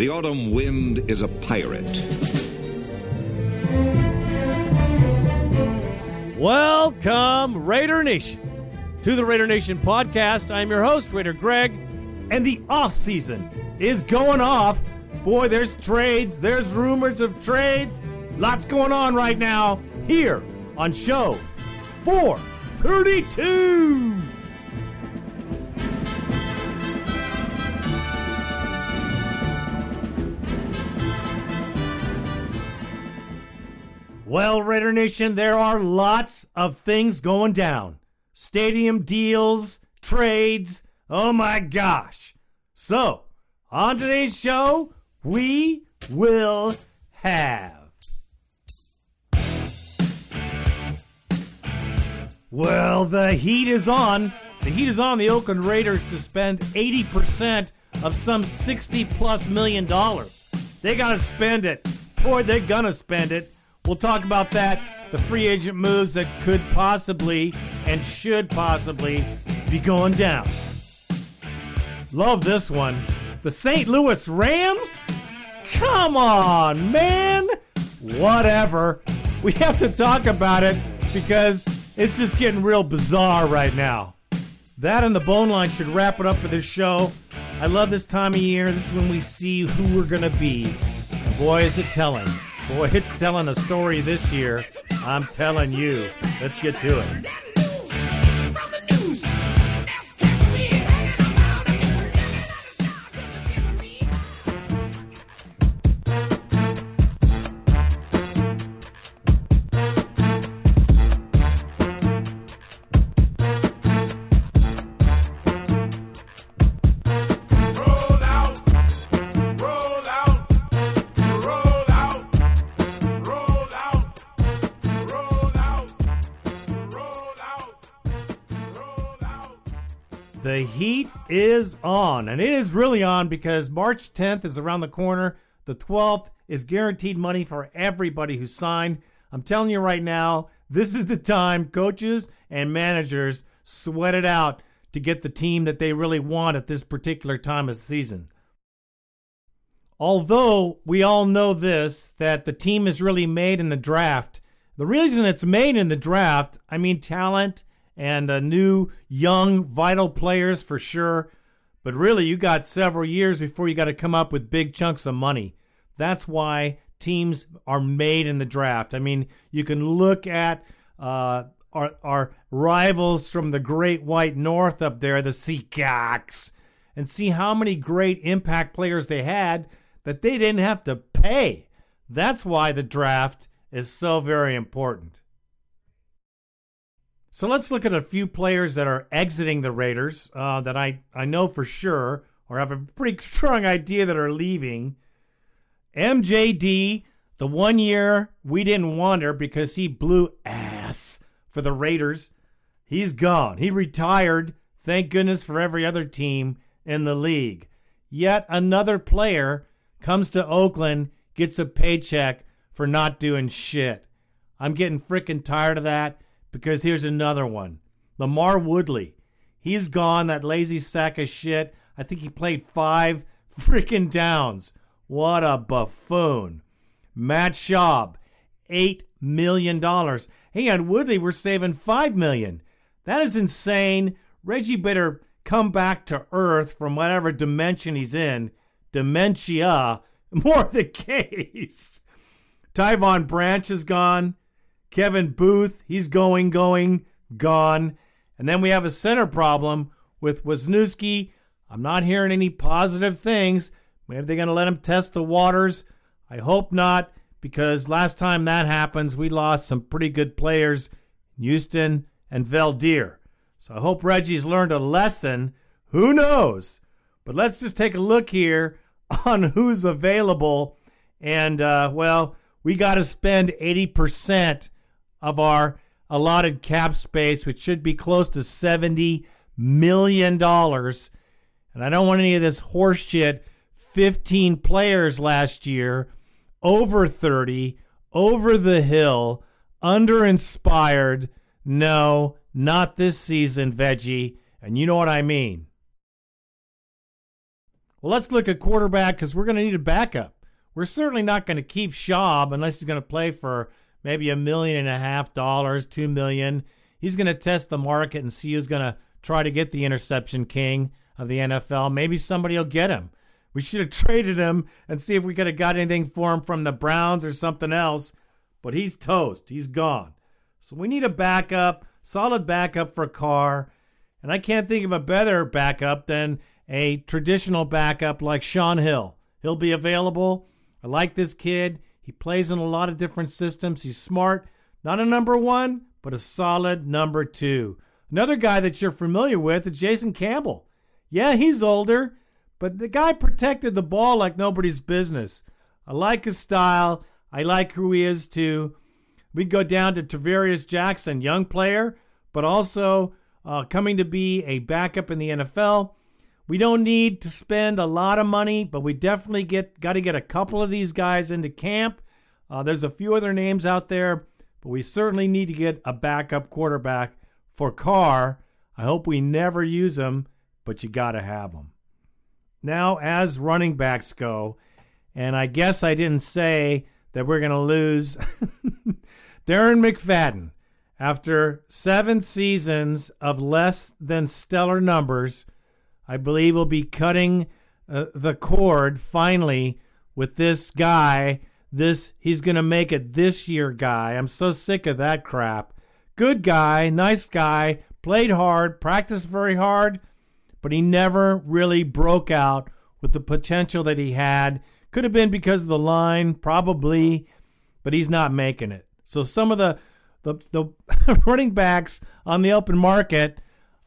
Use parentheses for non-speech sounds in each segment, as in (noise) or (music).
The autumn wind is a pirate. Welcome, Raider Nation, to the Raider Nation podcast. I'm your host, Raider Greg, and the off season is going off. Boy, there's trades, there's rumors of trades, lots going on right now here on show 432. Well, Raider Nation, there are lots of things going down. Stadium deals, trades. Oh my gosh. So, on today's show, we will have. Well, the heat is on. The heat is on the Oakland Raiders to spend 80% of some 60 plus million dollars. They got to spend it. Boy, they're going to spend it. We'll talk about that, the free agent moves that could possibly and should possibly be going down. Love this one. The St. Louis Rams? Come on, man! Whatever. We have to talk about it because it's just getting real bizarre right now. That and the bone line should wrap it up for this show. I love this time of year. This is when we see who we're going to be. And boy, is it telling. Boy, it's telling a story this year. I'm telling you. Let's get to it. Heat is on, and it is really on because March 10th is around the corner. The 12th is guaranteed money for everybody who signed. I'm telling you right now, this is the time coaches and managers sweat it out to get the team that they really want at this particular time of season. Although we all know this, that the team is really made in the draft. The reason it's made in the draft, I mean talent and uh, new, young, vital players for sure. But really, you got several years before you got to come up with big chunks of money. That's why teams are made in the draft. I mean, you can look at uh, our, our rivals from the Great White North up there, the Seacocks, and see how many great impact players they had that they didn't have to pay. That's why the draft is so very important. So let's look at a few players that are exiting the Raiders uh, that I, I know for sure or have a pretty (laughs) strong idea that are leaving. MJD, the one year we didn't want her because he blew ass for the Raiders. He's gone. He retired. Thank goodness for every other team in the league. Yet another player comes to Oakland, gets a paycheck for not doing shit. I'm getting freaking tired of that because here's another one. LaMarr Woodley. He's gone, that lazy sack of shit. I think he played five (laughs) freaking downs. What a buffoon. Matt Schaub, $8 million. Hey, and Woodley, we're saving 5 million. That is insane. Reggie better come back to Earth from whatever dimension he's in. Dementia, (laughs) more the case. Tyvon Branch is gone. Kevin Boothe, he's going, going, gone. And then we have a center problem with Wisniewski. I'm not hearing any positive things. Maybe they're going to let him test the waters. I hope not, because last time that happens, we lost some pretty good players, Houston and Veldheer. So I hope Reggie's learned a lesson. Who knows? But let's just take a look here (laughs) on who's available. And, uh, well, we got to spend 80% of our allotted cap space, which should be close to $70 million. And I don't want any of this horseshit. 15 players last year, over 30, over the hill, under inspired. No, not this season, Veggie. And you know what I mean. Well, let's look at quarterback because we're going to need a backup. We're certainly not going to keep Schaub unless he's going to play for maybe a million and a half dollars, two million. He's going to test the market and see who's going to try to get the interception king of the NFL. Maybe somebody will get him. We should have (laughs) traded him and see if we could have got anything for him from the Browns or something else. But he's toast. He's gone. So we need a backup, solid backup for Carr. And I can't think of a better backup than a traditional backup like Shaun Hill. He'll be available. I like this kid. He plays in a lot of different systems. He's smart. Not a number one, but a solid number two. Another guy that you're familiar with is Jason Campbell. Yeah, he's older, but the guy protected the ball like nobody's business. I like his style. I like who he is too. We go down to Tarvaris Jackson, young player, but also uh, coming to be a backup in the NFL. We don't need to spend a lot of money, but we definitely get got to get a couple of these guys into camp. Uh, there's a few other names out there, but we certainly need to get a backup quarterback for Carr. I hope we never use him, but you got to have him. Now, as running backs go, and I guess I didn't say that we're going to lose (laughs) Darren McFadden after seven seasons of less than stellar numbers. I believe we'll be cutting uh, the cord finally with this guy. This he's going to make it this year guy. I'm so sick of that crap. Good guy, nice guy, played hard, practiced very hard, but he never really broke out with the potential that he had. Could have been because of the line, probably, but he's not making it. So some of the the, the (laughs) running backs on the open market,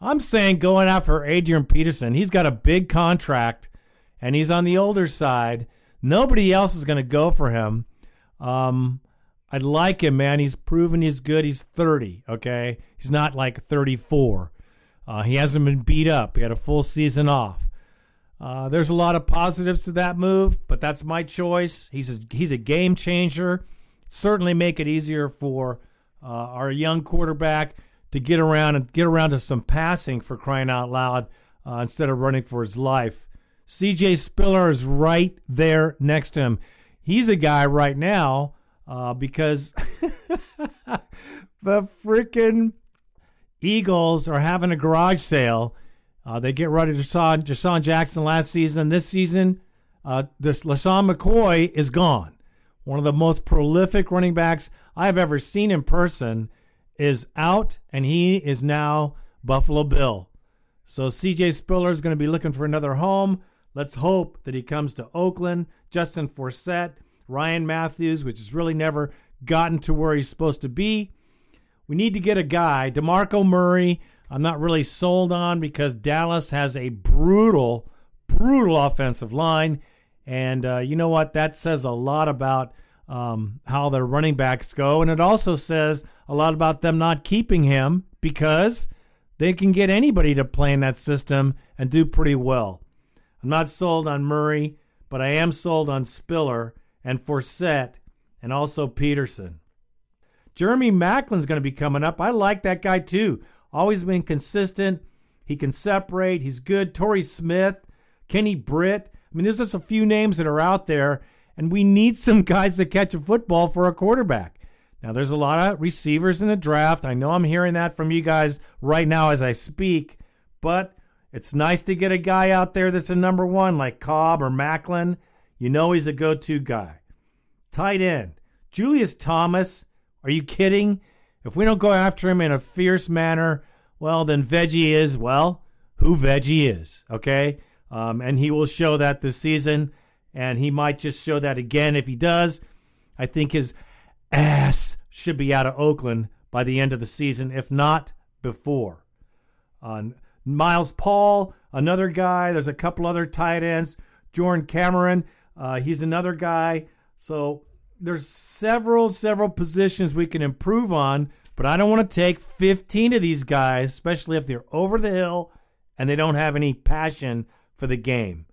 I'm saying going after Adrian Peterson. He's got a big contract and he's on the older side. Nobody else is going to go for him. Um, I like him, man. He's proven he's good. He's 30, okay? He's not like 34. Uh, he hasn't been beat up. He had a full season off. Uh, there's a lot of positives to that move, but that's my choice. He's a, he's a game changer. Certainly make it easier for uh, our young quarterback to get around and get around to some passing for crying out loud uh, instead of running for his life. CJ Spiller is right there next to him. He's a guy right now uh, because (laughs) the freaking Eagles are having a garage sale. Uh, they get rid of DeSean, DeSean Jackson last season. This season, uh, this LeSean McCoy is gone. One of the most prolific running backs I've ever seen in person is out, and he is now Buffalo Bill. So CJ Spiller is going to be looking for another home. Let's hope that he comes to Oakland. Justin Forsett, Ryan Mathews, which has really never gotten to where he's supposed to be. We need to get a guy, DeMarco Murray. I'm not really sold on because Dallas has a brutal, brutal offensive line. And uh, you know what? That says a lot about um, how their running backs go. And it also says a lot about them not keeping him because they can get anybody to play in that system and do pretty well. I'm not sold on Murray, but I am sold on Spiller and Forsett and also Peterson. Jeremy Maclin's going to be coming up. I like that guy too. Always been consistent. He can separate. He's good. Torrey Smith, Kenny Britt. I mean, there's just a few names that are out there, and we need some (laughs) guys to catch a football for a quarterback. Now, there's a lot of receivers in the draft. I know I'm hearing that from you guys right now as I speak, but it's nice to get a guy out there that's a number one like Cobb or Maclin. You know he's a go to guy. Tight end, Julius Thomas. Are you kidding? If we don't go after him in a fierce manner, well, then Veggie is, well, who Veggie is, okay? Um, and he will show that this season, and he might just show that again if he does. I think his ass should be out of Oakland by the end of the season, if not before. Uh, Niles Paul, another guy. There's a couple other tight ends. Jordan Cameron, uh, he's another guy. So there's several, several positions we can improve on, but I don't want to take 15 of these guys, especially if they're over the hill and they don't have any passion for the game.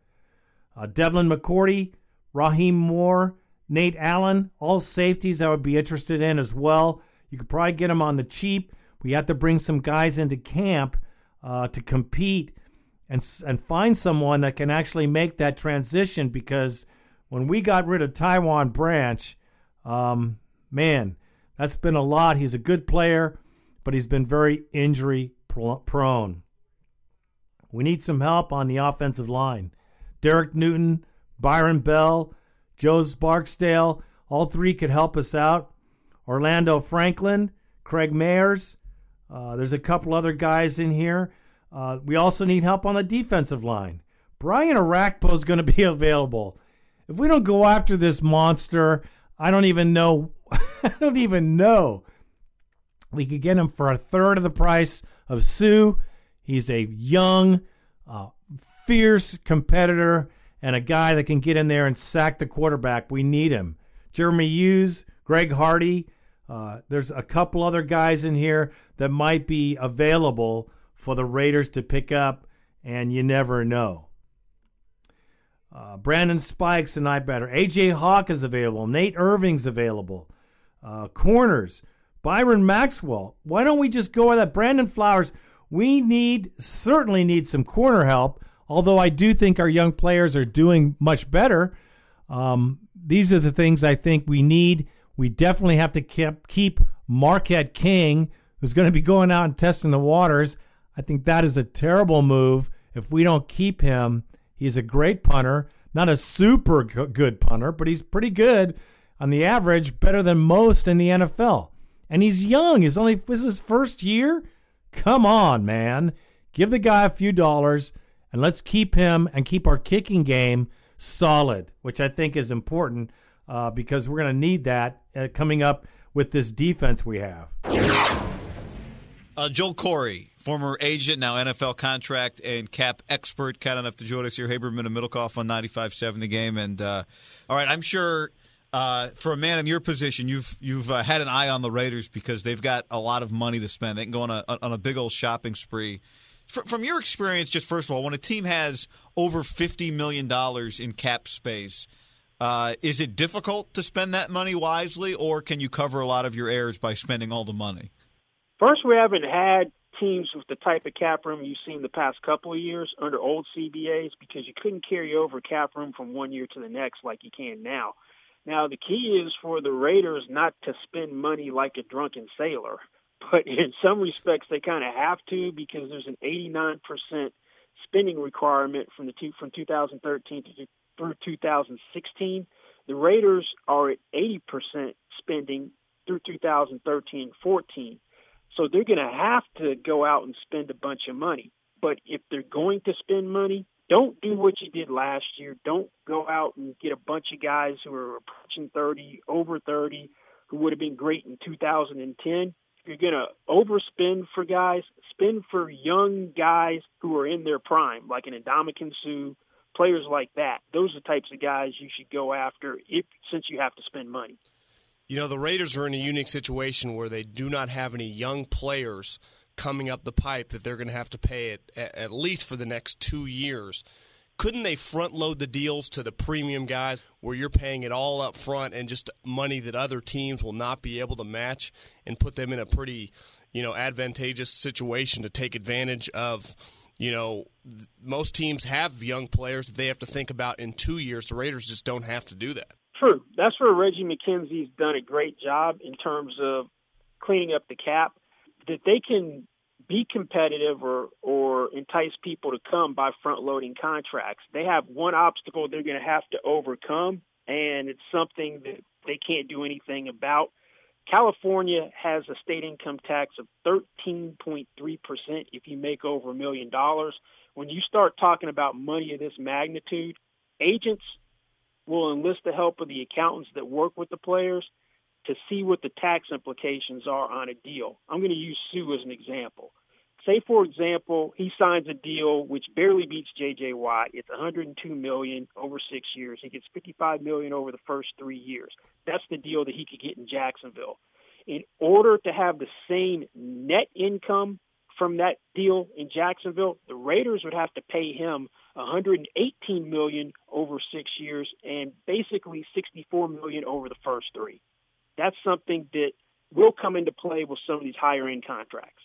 Uh, Devlin McCourty, Rahim Moore, Nate Allen, all safeties I would be interested in as well. You could probably get them on the cheap. We have to bring some guys into camp uh, to compete and and find someone that can actually make that transition because when we got rid of Tyvon Branch, um, man, that's been a lot. He's a good player, but he's been very injury prone. We need some help on the offensive line. Derek Newton, Byron Bell, Joe Barksdale, all three could help us out. Orlando Franklin, Craig Mayers. Uh, there's a couple other guys in here. Uh, we also need help on the defensive line. Brian Orakpo is going to be (laughs) available. If we don't go after this monster, I don't even know. (laughs) I don't even know. We could get him for a third of the price of Suh. He's a young, uh, fierce competitor and a guy that can get in there and sack the quarterback. We need him. Jeremy Hughes, Greg Hardy. Uh, there's a couple other guys in here that might be available for the Raiders to pick up, and you never know. Uh, Brandon Spikes and I better. AJ Hawk is available. Nate Irving's available. Uh, corners. Byron Maxwell. Why don't we just go with that? Brandon Flowers. We need certainly need some corner help. Although I do think our young players are doing much better. Um, these are the things I think we need. We definitely have to keep keep Marquette King, who's going to be going out and testing the waters. I think that is a terrible move if we don't keep him. He's a great punter, not a super good punter, but he's pretty good on the average, better than most in the NFL. And he's young. He's only this is his first year. Come on, man. Give the guy a few dollars and let's keep him and keep our kicking game solid, which I think is important uh, because we're going to need that uh, coming up with this defense we have. Uh, Joel Corry, former agent, now NFL contract and cap expert, kind enough to join us here. Haberman and Middlekauff on 95.7 The Game. And uh, all right, I'm sure uh, for a man in your position, you've you've uh, had an eye on the Raiders because they've got a lot of money to spend. They can go on a on a big old shopping spree. Fr- from your experience, just first of all, when a team has over 50 million dollars in cap space. Uh, is it difficult to spend that money wisely, or can you cover a lot of your errors by spending all the money? First, we haven't had teams with the type of cap room you've seen the past couple of years under old CBAs because you couldn't carry over cap room from one year to the next like you can now. Now, the key is for the Raiders not to spend money like a drunken sailor, but in some respects they kind of have to because there's an 89% spending requirement from the two, from 2013 to through 2016. The Raiders are at 80% spending through 2013-14. So they're going to have to go out and spend a bunch of money. But if they're going to spend money, don't do what you did last year. Don't go out and get a bunch of guys who are approaching 30, over 30, who would have been great in 2010. You're going to overspend for guys, spend for young guys who are in their prime, like an Ndamukong Suh, players like that. Those are the types of guys you should go after if since you have to spend money. You know, the Raiders are in a unique situation where they do not have any young players coming up the pipe that they're going to have to pay at, at least for the next two years. Couldn't they front load the deals to the premium guys where you're paying it all up front and just money that other teams will not be able to match and put them in a pretty, you know, advantageous situation to take advantage of, you know, most teams have young players that they have to think about in 2 years. The Raiders just don't have to do that. True. That's where Reggie McKenzie's done a great job in terms of cleaning up the cap. That they can be competitive or or entice people to come by front loading contracts. They have one obstacle they're going to have to overcome, and it's something that they can't do anything about. California has a state income tax of 13.3% if you make over a million dollars. When you start talking about money of this magnitude, agents will enlist the help of the accountants that work with the players to see what the tax implications are on a deal. I'm going to use Suh as an example. Say, for example, he signs a deal which barely beats J.J. Watt. It's 102 million over six years. He gets 55 million over the first three years. That's the deal that he could get in Jacksonville. In order to have the same net income from that deal in Jacksonville, the Raiders would have to pay him 118 million over 6 years and basically 64 million over the first 3. That's something that will come into play with some of these higher end contracts.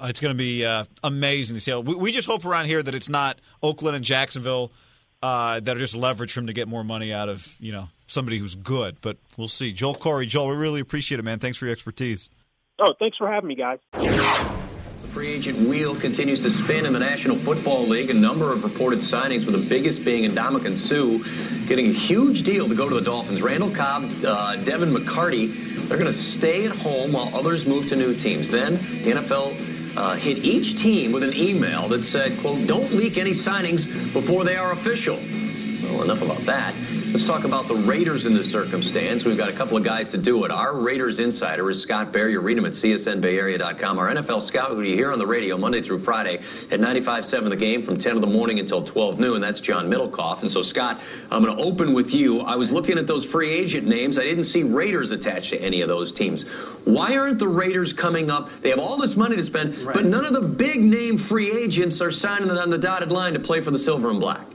It's going to be uh, amazing to see. How, we, we just hope around here that it's not Oakland and Jacksonville uh, that are just leverage for him to get more money out of you know somebody who's good. But we'll see. Joel Corry, Joel, we really appreciate it, man. Thanks for your expertise. Oh, thanks for having me, guys. The free agent wheel continues to spin in the National Football League. A number of reported signings, with the biggest being Ndamukong Suh, getting a huge deal to go to the Dolphins. Randall Cobb, uh, Devin McCourty, they're going to stay at home while others move to new teams. Then the NFL uh, hit each team with an email that said, quote, don't leak any signings before they are official. Well, enough about that. Let's talk about the Raiders in this circumstance. We've got a couple of guys to do it. Our Raiders insider is Scott Bair. You read him at csnbayarea.com. Our NFL scout, who you hear on the radio Monday through Friday at 95.7 The Game from 10 in the morning until 12 noon. That's John Middlekauff. And so, Scott, I'm going to open with you. I was looking at those free agent names. I didn't see Raiders attached to any of those teams. Why aren't the Raiders coming up? They have all this money to spend, but none of the big name free agents are signing on the dotted line to play for the Silver and Black.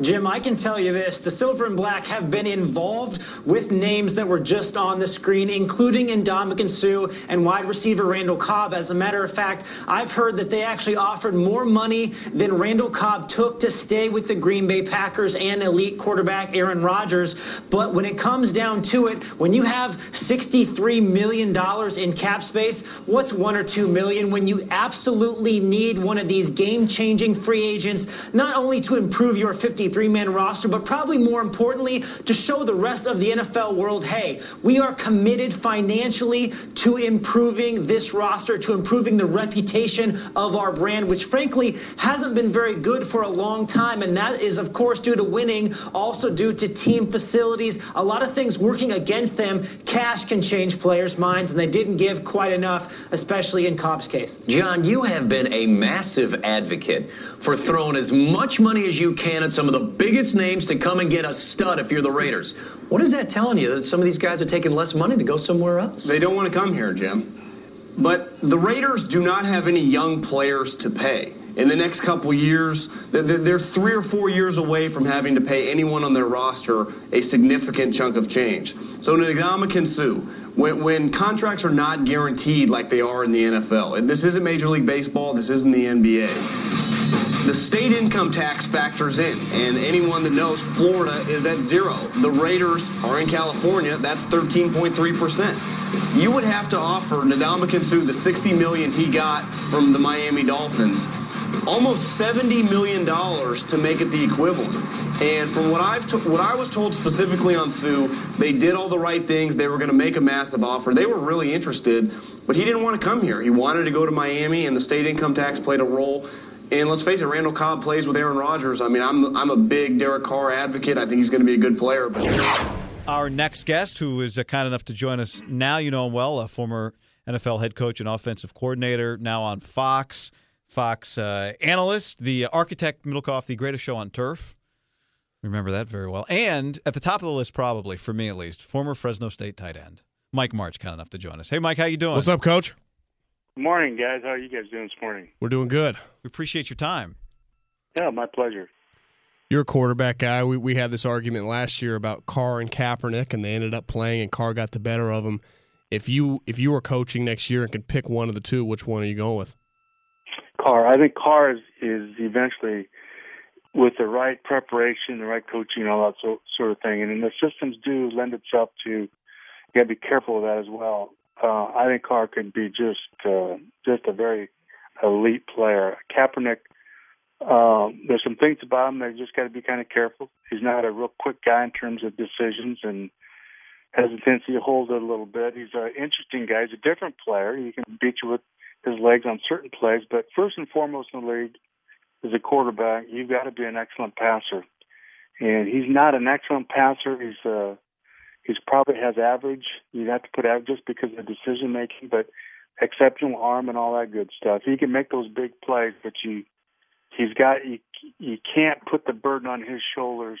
Jim, I can tell you this. The Silver and Black have been involved with names that were just on the screen, including Ndamukong Suh and wide receiver Randall Cobb. As a matter of fact, I've heard that they actually offered more money than Randall Cobb took to stay with the Green Bay Packers and elite quarterback Aaron Rodgers. But when it comes down to it, when you have $63 million in cap space, what's one or two million when you absolutely need one of these game changing free agents, not only to improve your 53 man roster, but probably more importantly, to show the rest of the NFL world hey, we are committed financially to improving this roster, to improving the reputation of our brand, which frankly hasn't been very good for a long time. And that is, of course, due to winning, also due to team facilities, a lot of things working against them. Cash can change players' minds, and they didn't give quite enough, especially in Cobb's case. John, you have been a massive advocate for throwing as much money as you can at some of the biggest names to come and get a stud if you're the Raiders. What is that telling you that some of these guys are taking less money to go somewhere else? They don't want to come here, Jim. But the Raiders do not have any young players to pay. In the next couple years, they're- three or four years away from having to pay anyone on their roster a significant chunk of change. So, Ndamukong Suh, when, when contracts are not guaranteed like they are in the NFL, and this isn't Major League Baseball, this isn't the NBA. The state income tax factors in, and anyone that knows Florida is at zero. The Raiders are in California, that's 13.3%. You would have to offer Ndamukong Suh the 60 million he got from the Miami Dolphins, almost 70 million dollars to make it the equivalent. And from what I've what I was told specifically on Suh, they did all the right things. They were going to make a massive offer. They were really interested, but he didn't want to come here. He wanted to go to Miami, and the state income tax played a role. And let's face it, Randall Cobb plays with Aaron Rodgers. I mean, I'm I'm a big Derek Carr advocate. I think he's going to be a good player, but Our next guest, who is uh, kind enough to join us now, you know him well, a former NFL head coach and offensive coordinator, now on Fox, Fox uh, analyst, the architect Middlecoff, the greatest show on turf. Remember that very well. And at the top of the list, probably for me at least, former Fresno State tight end Mike Martz, kind enough to join us. Hey, Mike, how you doing? What's up, Coach? Morning, guys. How are you guys doing this morning? We're doing good. We appreciate your time. Yeah, my pleasure. You're a quarterback guy. We we had this argument last year about Carr and Kaepernick, and they ended up playing, and Carr got the better of them. If you if you were coaching next year and could pick one of the two, which one are you going with? Carr. I think Carr is, is eventually, with the right preparation, the right coaching, all that so, sort of thing, and then the systems do lend itself to. You got to be careful of that as well. Uh, I think Carr could be just uh, just a very elite player. Kaepernick, um, there's some things about him that you just got to be kind of careful. He's not a real quick guy in terms of decisions and has a tendency to hold it a little bit. He's an interesting guy. He's a different player. He can beat you with his legs on certain plays, but first and foremost in the league, as a quarterback, you've got to be an excellent passer. And he's not an excellent passer. He's uh, he's probably has average. You have to put average just because of decision making, but exceptional arm and all that good stuff. He can make those big plays, but you he's got you you can't put the burden on his shoulders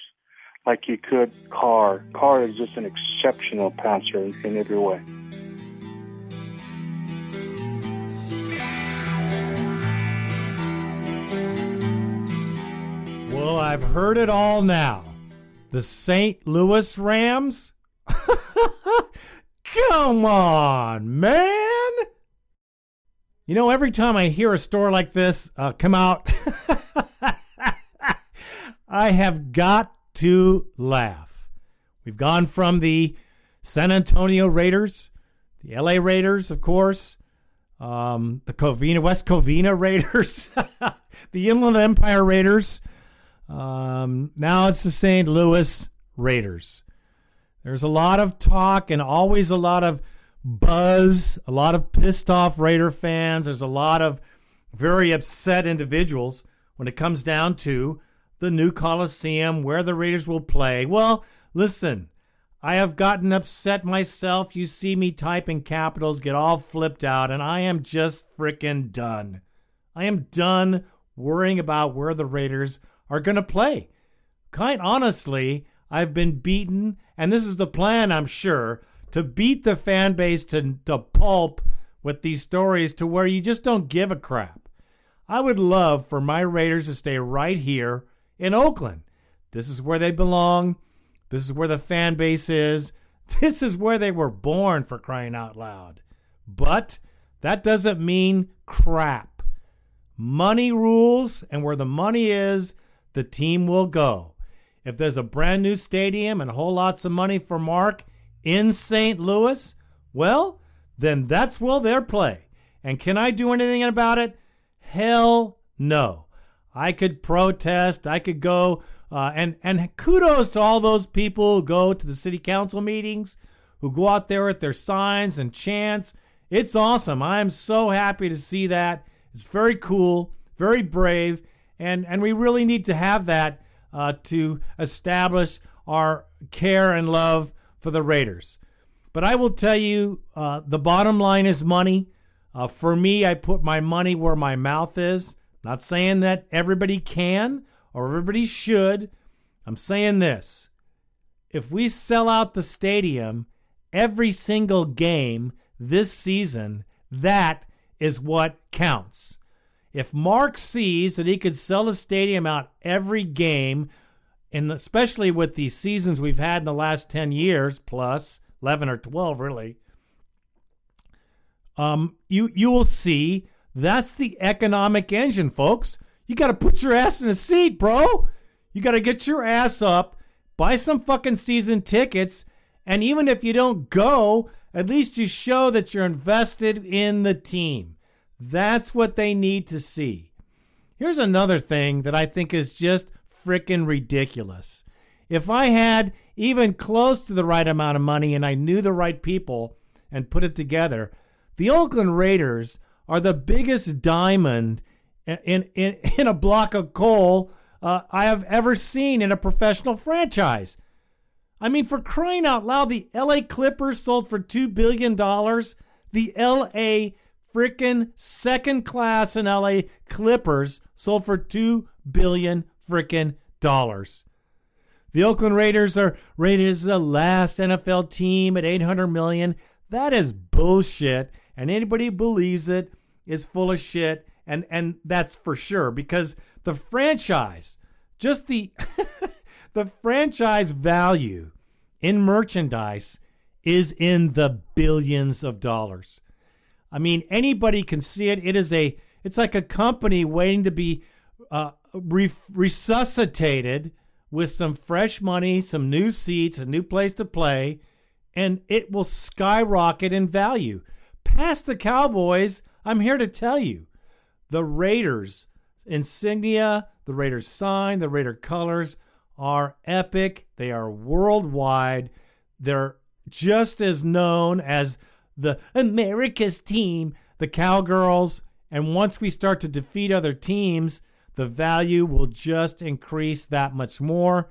like you could Carr. Carr is just an exceptional passer in every way. Well, I've heard it all now. The St. Louis Rams? (laughs) Come on, man! You know, every time I hear a store like this uh, come out, (laughs) I have got to laugh. We've gone from the San Antonio Raiders, the LA Raiders, of course, um, the Covina, West Covina (laughs) Raiders, the Inland Empire Raiders. Um, now it's the St. Louis Raiders. There's a lot of talk and always a lot of buzz, a lot of pissed off Raider fans. There's a lot of very upset individuals when it comes down to the new Coliseum where the Raiders will play. Well, listen, I have gotten upset myself. You see me typing capitals, get all flipped out, and I am just frickin' done. I am done worrying about where the Raiders are going to play. Quite honestly, I've been beaten, and this is the plan, I'm sure, to beat the fan base to, to pulp with these stories to where you just don't give a crap. I would love for my Raiders to stay right here in Oakland. This is where they belong. This is where the fan base is. (laughs) This is where they were born for crying out loud. But that doesn't mean crap. Money rules, and where the money is, the team will go. If there's a brand new stadium and a whole lots of money for Mark in St. Louis, well, then that's where they'll play. And can I do anything about it? Hell no. I could protest. I could go uh, and and kudos to all those people who go to the city council meetings, who go out there with their signs and chants. It's awesome. I am so happy to see that. It's very cool, very brave, and and we really need to have that uh, to establish our care and love for the Raiders. But I will tell you, uh, the bottom line is money. Uh, for me, I put my money where my mouth is. Not saying that everybody can or everybody should. I'm saying this. If we sell out the stadium every single game this season, that is what counts. If Mark sees that he could sell the stadium out every game, and especially with the seasons we've had in the last 10 years, plus 11 or 12, really, um, you, you will see that's the economic engine, folks. You got to put your ass in a seat, bro. You got to get your ass up, buy some fucking season tickets, and even if you don't go, at least you show that you're invested in the team. That's what they need to see. Here's another thing that I think is just freaking ridiculous. If I had even close to the right amount of money and I knew the right people and put it together, the Oakland Raiders are the biggest diamond in in, (laughs) in a block of coal uh, I have ever seen in a professional franchise. I mean, for crying out loud, the L.A. Clippers sold for two billion dollars. The L.A. frickin' second class in L.A. Clippers sold for two billion frickin' dollars. The Oakland Raiders are rated as the last NFL team at 800 million. That is bullshit, and anybody who believes it is full of shit, and and that's for sure because the franchise, just the (laughs) the franchise value in merchandise is in the billions of dollars. I mean, anybody can see it. It is a it's like a company waiting to be uh, re- resuscitated with some fresh money, some new seats, a new place to play, and it will skyrocket in value. Past the Cowboys, I'm here to tell you, the Raiders insignia, the Raiders sign, the Raider colors are epic. They are worldwide. They're just as known as the America's team, the Cowgirls. And once we start to defeat other teams, the value will just increase that much more.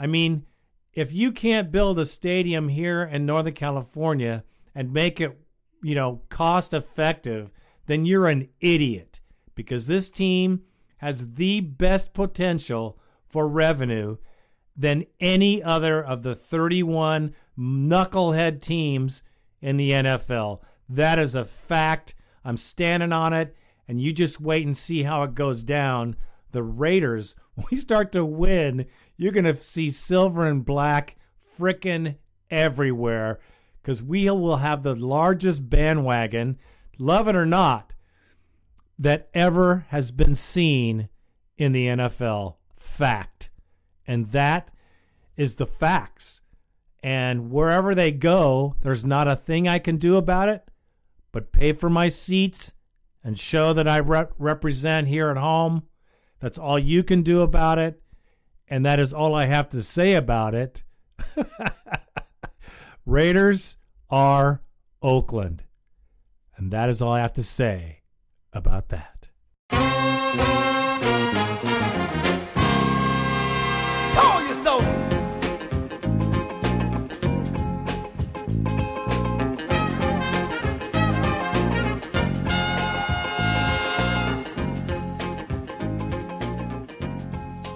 I mean, if you can't build a stadium here in Northern California and make it, you know, cost effective, then you're an idiot because this team has the best potential for revenue than any other of the 31 knucklehead teams in the NFL. That is a fact. I'm standing on it, and you just wait and see how it goes down. The Raiders, (laughs) we start to win, you're going to see silver and black frickin' everywhere because we will have the largest bandwagon, love it or not. that ever has been seen in the NFL. Fact. And that is the facts. And wherever they go, there's not a thing I can do about it but pay for my seats and show that I rep- represent here at home. That's all you can do about it. And that is all I have to say about it. (laughs) Raiders are Oakland. And that is all I have to say about that.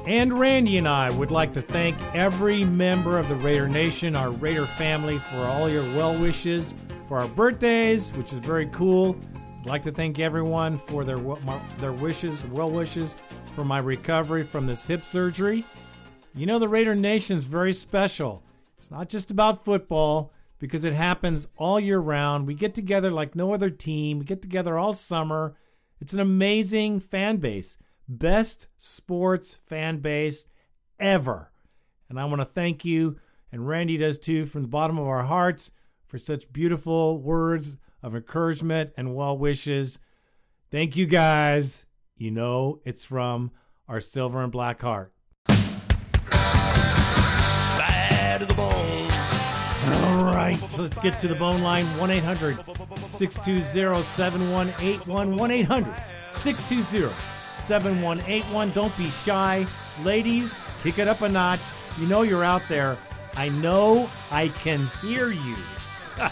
And Randy and I would like to thank every member of the Raider Nation, our Raider family, for all your well wishes for our birthdays, which is very cool. I'd like to thank everyone for their their wishes, well wishes for my recovery from this hip surgery. You know, the Raider Nation is very special. It's not just about football because it happens all year round. We get together like no other team. We get together all summer. It's an amazing fan base. Best sports fan base ever. And I want to thank you, and Randy does too, from the bottom of our hearts for such beautiful words of encouragement and well wishes. Thank you guys. You know it's from our silver and black heart. Bad to the bone. All right, so let's get to the bone line 1 800 620 7181. 1 800 620 7181. Don't be shy. Ladies, kick it up a notch. You know you're out there. I know I can hear you. (laughs)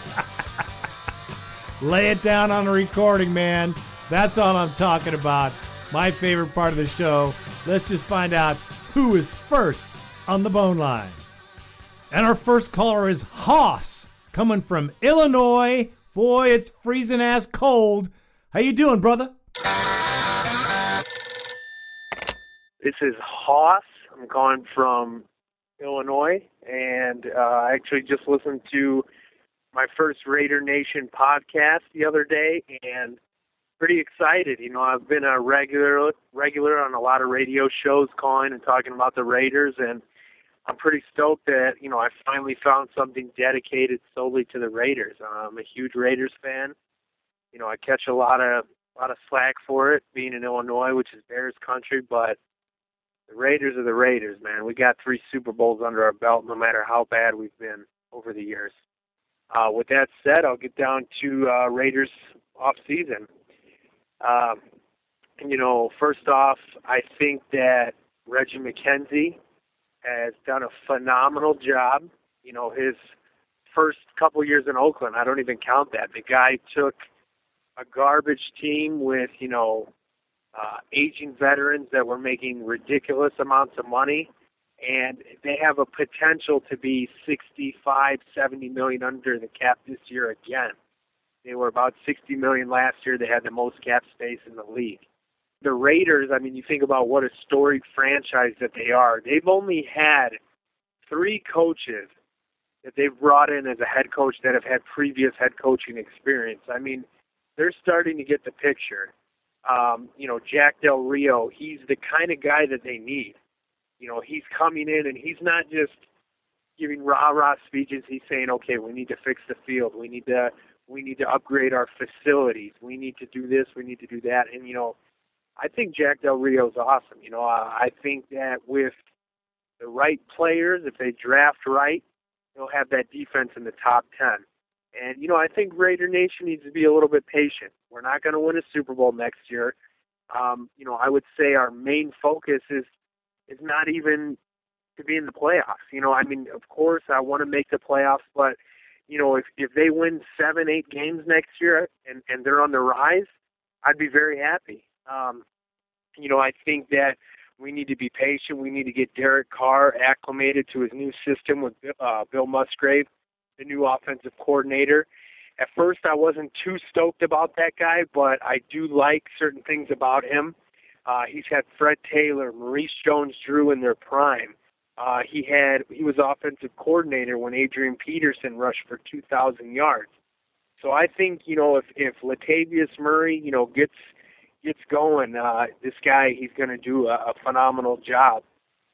Lay it down on the recording, man. That's all I'm talking about. My favorite part of the show. Let's just find out who is first on the bone line. And our first caller is Hoss, coming from Illinois. Boy, it's freezing ass cold. How you doing, brother? This is Hoss. I'm calling from Illinois, and uh, I actually just listened to my first Raider Nation podcast the other day, and pretty excited. You know, I've been a regular regular on a lot of radio shows, calling and talking about the Raiders, and I'm pretty stoked that you know I finally found something dedicated solely to the Raiders. I'm a huge Raiders fan. You know, I catch a lot of a lot of slack for it being in Illinois, which is Bears country, but the Raiders are the Raiders, man. We got three Super Bowls under our belt, no matter how bad we've been over the years. Uh, with that said, I'll get down to uh, Raiders off season. Um, you know, first off, I think that Reggie McKenzie has done a phenomenal job. You know, his first couple years in Oakland, I don't even count that. The guy took a garbage team with, you know, uh, aging veterans that were making ridiculous amounts of money, and they have a potential to be 65, 70 million under the cap this year again. They were about 60 million last year. They had the most cap space in the league. The Raiders, I mean, you think about what a storied franchise that they are. They've only had three coaches that they've brought in as a head coach that have had previous head coaching experience. I mean, they're starting to get the picture um, you know, Jack Del Rio, he's the kind of guy that they need. You know, he's coming in and he's not just giving rah rah speeches. He's saying, okay, we need to fix the field. We need to we need to upgrade our facilities. We need to do this. We need to do that. And you know, I think Jack Del Rio is awesome. You know, I, I think that with the right players, if they draft right, they'll have that defense in the top ten. And you know, I think Raider Nation needs to be a little bit patient. We're not going to win a Super Bowl next year. Um, you know, I would say our main focus is is not even to be in the playoffs. You know, I mean, of course, I want to make the playoffs, but you know, if if they win seven, eight games next year and and they're on the rise, I'd be very happy. Um, you know, I think that we need to be patient. We need to get Derek Carr acclimated to his new system with uh, Bill Musgrave the new offensive coordinator. At first, I wasn't too stoked about that guy, but I do like certain things about him. Uh, he's had Fred Taylor, Maurice Jones-Drew in their prime. Uh, he had he was offensive coordinator when Adrian Peterson rushed for 2,000 yards. So I think you know if if Latavius Murray you know gets gets going, uh, this guy he's going to do a, a phenomenal job.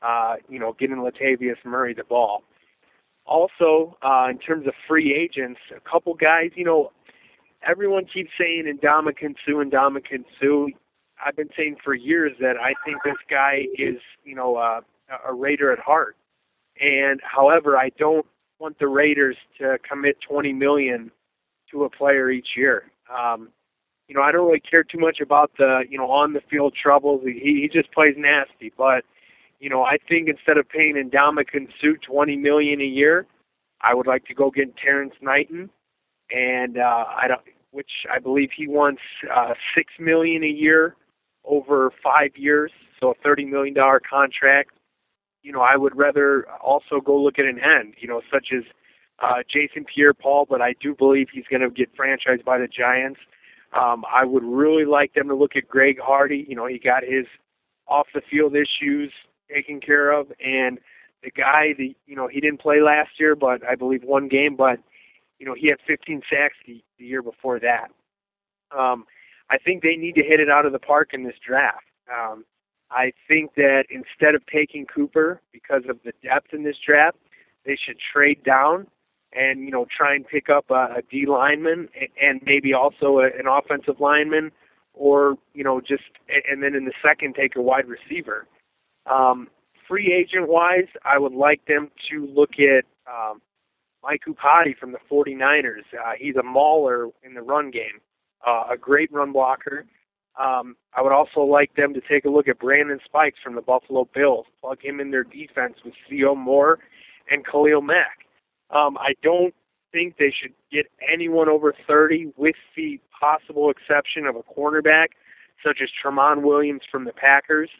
Uh, you know, getting Latavius Murray the ball. Also, uh, in terms of free agents, a couple guys. You know, everyone keeps saying Ndamukong Suh, Ndamukong Suh. I've been saying for years that I think this guy is, you know, uh, a Raider at heart. And however, I don't want the Raiders to commit 20 million to a player each year. Um, you know, I don't really care too much about the, you know, on the field troubles. He he just plays nasty, but you know, I think instead of paying Ndamukong Suh 20 million a year, I would like to go get Terrence Knighton and uh I don't which I believe he wants uh 6 million a year over 5 years, so a 30 million dollar contract. You know, I would rather also go look at an end, you know, such as uh, Jason Pierre-Paul, but I do believe he's going to get franchised by the Giants. Um, I would really like them to look at Greg Hardy. You know, he got his off the field issues taken care of, and the guy, the you know, he didn't play last year, but I believe one game, but you know, he had 15 sacks the, the year before that. Um, I think they need to hit it out of the park in this draft. Um, I think that instead of taking Cooper because of the depth in this draft, they should trade down and you know try and pick up a, a D lineman and maybe also a, an offensive lineman, or you know just and then in the second take a wide receiver. Um, free agent wise, I would like them to look at um, Mike Iupati from the 49ers. Uh, he's a mauler in the run game, uh, a great run blocker. Um, I would also like them to take a look at Brandon Spikes from the Buffalo Bills, plug him in their defense with Sio Moore and Khalil Mack. Um, I don't think they should get anyone over 30, with the possible exception of a cornerback, such as Tramon Williams from the Packers.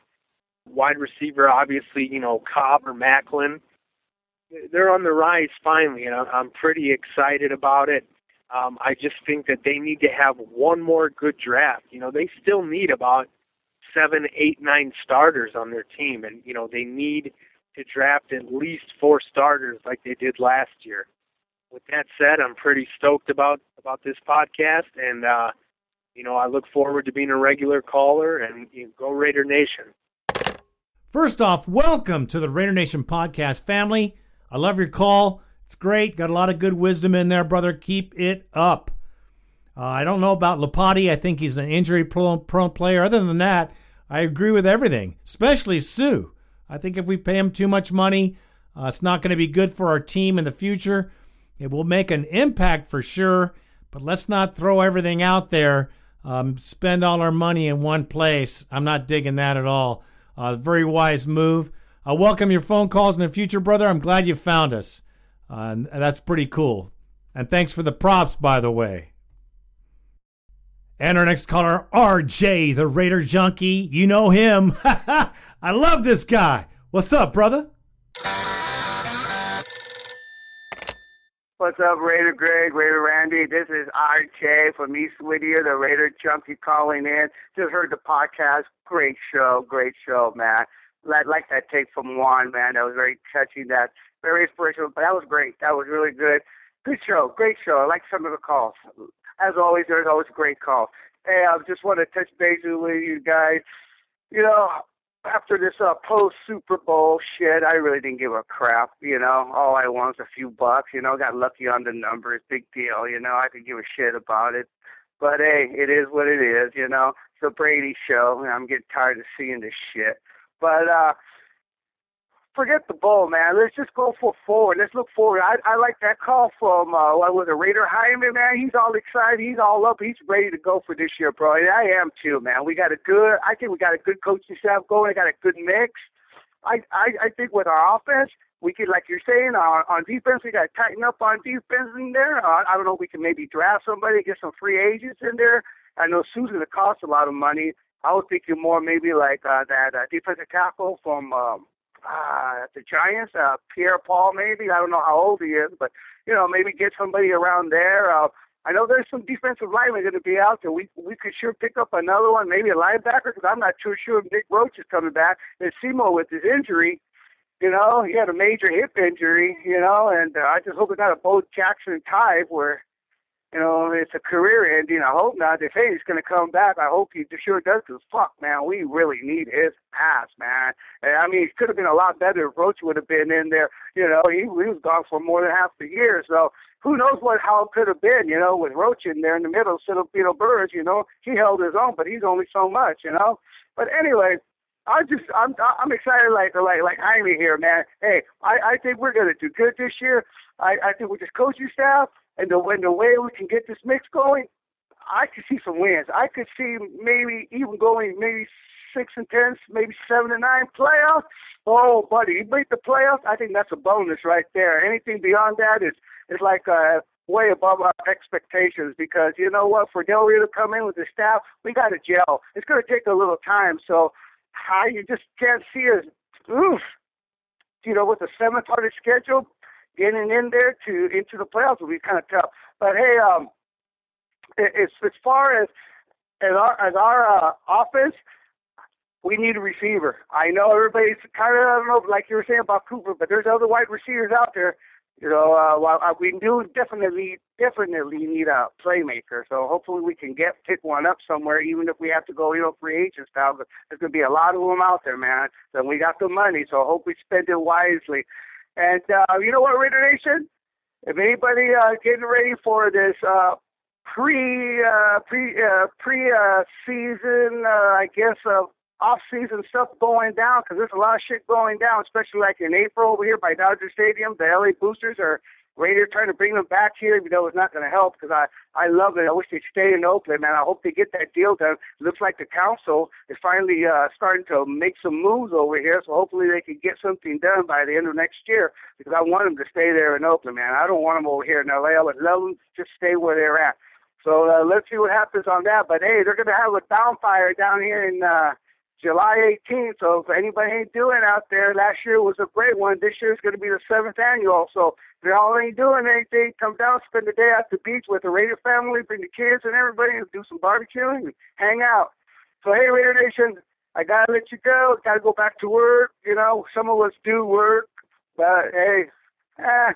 Wide receiver, obviously, you know, Cobb or Maclin. They're on the rise finally, and I'm pretty excited about it. Um, I just think that they need to have one more good draft. You know, they still need about seven, eight, nine starters on their team, and you know they need to draft at least four starters like they did last year. With that said, I'm pretty stoked about about this podcast, and uh, you know I look forward to being a regular caller. And you know, go Raider Nation! First off, welcome to the Raider Nation podcast family. I love your call. It's great. Got a lot of good wisdom in there, brother. Keep it up. Uh, I don't know about Iupati. I think he's an injury prone player. Other than that, I agree with everything, especially Suh. I think if we pay him too much money, uh, it's not going to be good for our team in the future. It will make an impact for sure, but let's not throw everything out there, um, spend all our money in one place. I'm not digging that at all. Uh, very wise move. I welcome your phone calls in the future, brother. I'm glad you found us. Uh, that's pretty cool. And thanks for the props, by the way. And our next caller, RJ, the Raider Junkie. You know him. (laughs) I love this guy. What's up, brother? What's up, Raider Greg, Raider Randy? This is RJ from East Whittier, the Raider Junkie calling in. Just heard the podcast. Great show, great show, man. I like that take from Juan, man. That was very touching. That very inspirational. But that was great. That was really good. Good show, great show. I like some of the calls. As always, there's always great calls. Hey, I just want to touch base with you guys. You know, after this uh, post Super Bowl shit, I really didn't give a crap. You know, all I want was a few bucks. You know, got lucky on the numbers. Big deal. You know, I could give a shit about it. But hey, it is what it is. You know, it's a Brady show, and I'm getting tired of seeing this shit. But uh forget the bowl, man. Let's just go for forward. Let's look forward. I, I like that call from uh, what was it, Raider Hyman, man. He's all excited. He's all up. He's ready to go for this year, bro. And I am too, man. We got a good. I think we got a good coaching staff going. I got a good mix. I I, I think with our offense, we could, like you're saying, on, on defense, we got to tighten up on defense in there. Uh, I don't know. We can maybe draft somebody, get some free agents in there. I know Suh's going to cost a lot of money. I was thinking more maybe like uh, that uh, defensive tackle from. Um, uh, the Giants, uh, Pierre Paul maybe. I don't know how old he is, but you know maybe get somebody around there. Uh, I know there's some defensive linemen going to be out there. We we could sure pick up another one, maybe a linebacker, because I'm not too sure if Nick Roach is coming back. And Simo with his injury, you know, he had a major hip injury, you know, and uh, I just hope we got a Bo Jackson type where you know, it's a career ending. I hope not. They say he's going to come back. I hope he sure does. Cause fuck, man, we really need his ass, man. And I mean, it could have been a lot better if Roach would have been in there. You know, he, he was gone for more than half the year. So who knows what how it could have been? You know, with Roach in there in the middle instead of Beetle Burris. You know, he held his own, but he's only so much. You know. But anyway, I just I'm I'm excited like like like Jaime here, man. Hey, I I think we're gonna do good this year. I I think with this coaching staff and the and the way we can get this mix going, I could see some wins. I could see maybe even going maybe six and ten, maybe seven and nine playoffs. Oh, buddy, you beat the playoffs. I think that's a bonus right there. Anything beyond that is is like uh way above our expectations because you know what, for Del Rio to come in with the staff, we got to gel. It's going to take a little time. So how you just can't see us. Oof. You know, with a seven-party schedule, getting in there to into the playoffs will be kind of tough. But hey, um, as as far as as our as our uh, offense, we need a receiver. I know everybody's kind of I don't know, like you were saying about Cooper, but there's other wide receivers out there you know, uh, uh, we do definitely, definitely need a playmaker. So hopefully we can get pick one up somewhere, even if we have to go, you know, free agent style. But there's gonna be a lot of them out there, man. And we got the money, so I hope we spend it wisely. And uh, you know what, Raider Nation? If anybody uh, getting ready for this uh, pre uh, pre uh, pre uh, season, uh, I guess uh, off-season stuff going down because there's a lot of shit going down, especially like in April over here by Dodger Stadium. The LA Boosters are Raiders trying to bring them back here, even though it's not going to help because I I love it. I wish they'd stay in Oakland, man. I hope they get that deal done. Looks like the council is finally uh, starting to make some moves over here, so hopefully they can get something done by the end of next year because I want them to stay there in Oakland, man. I don't want them over here in LA. I would love them to just stay where they're at. So uh, let's see what happens on that. But hey, they're going to have a downfire down here in. uh July 18th. So if anybody ain't doing out there, last year was a great one. This year is going to be the seventh annual. So if y'all ain't doing anything, come down, spend the day at the beach with the Raider family, bring the kids and everybody, and do some barbecuing hang out. So hey, Raider Nation, I gotta let you go. Gotta go back to work. You know, some of us do work, but hey, eh,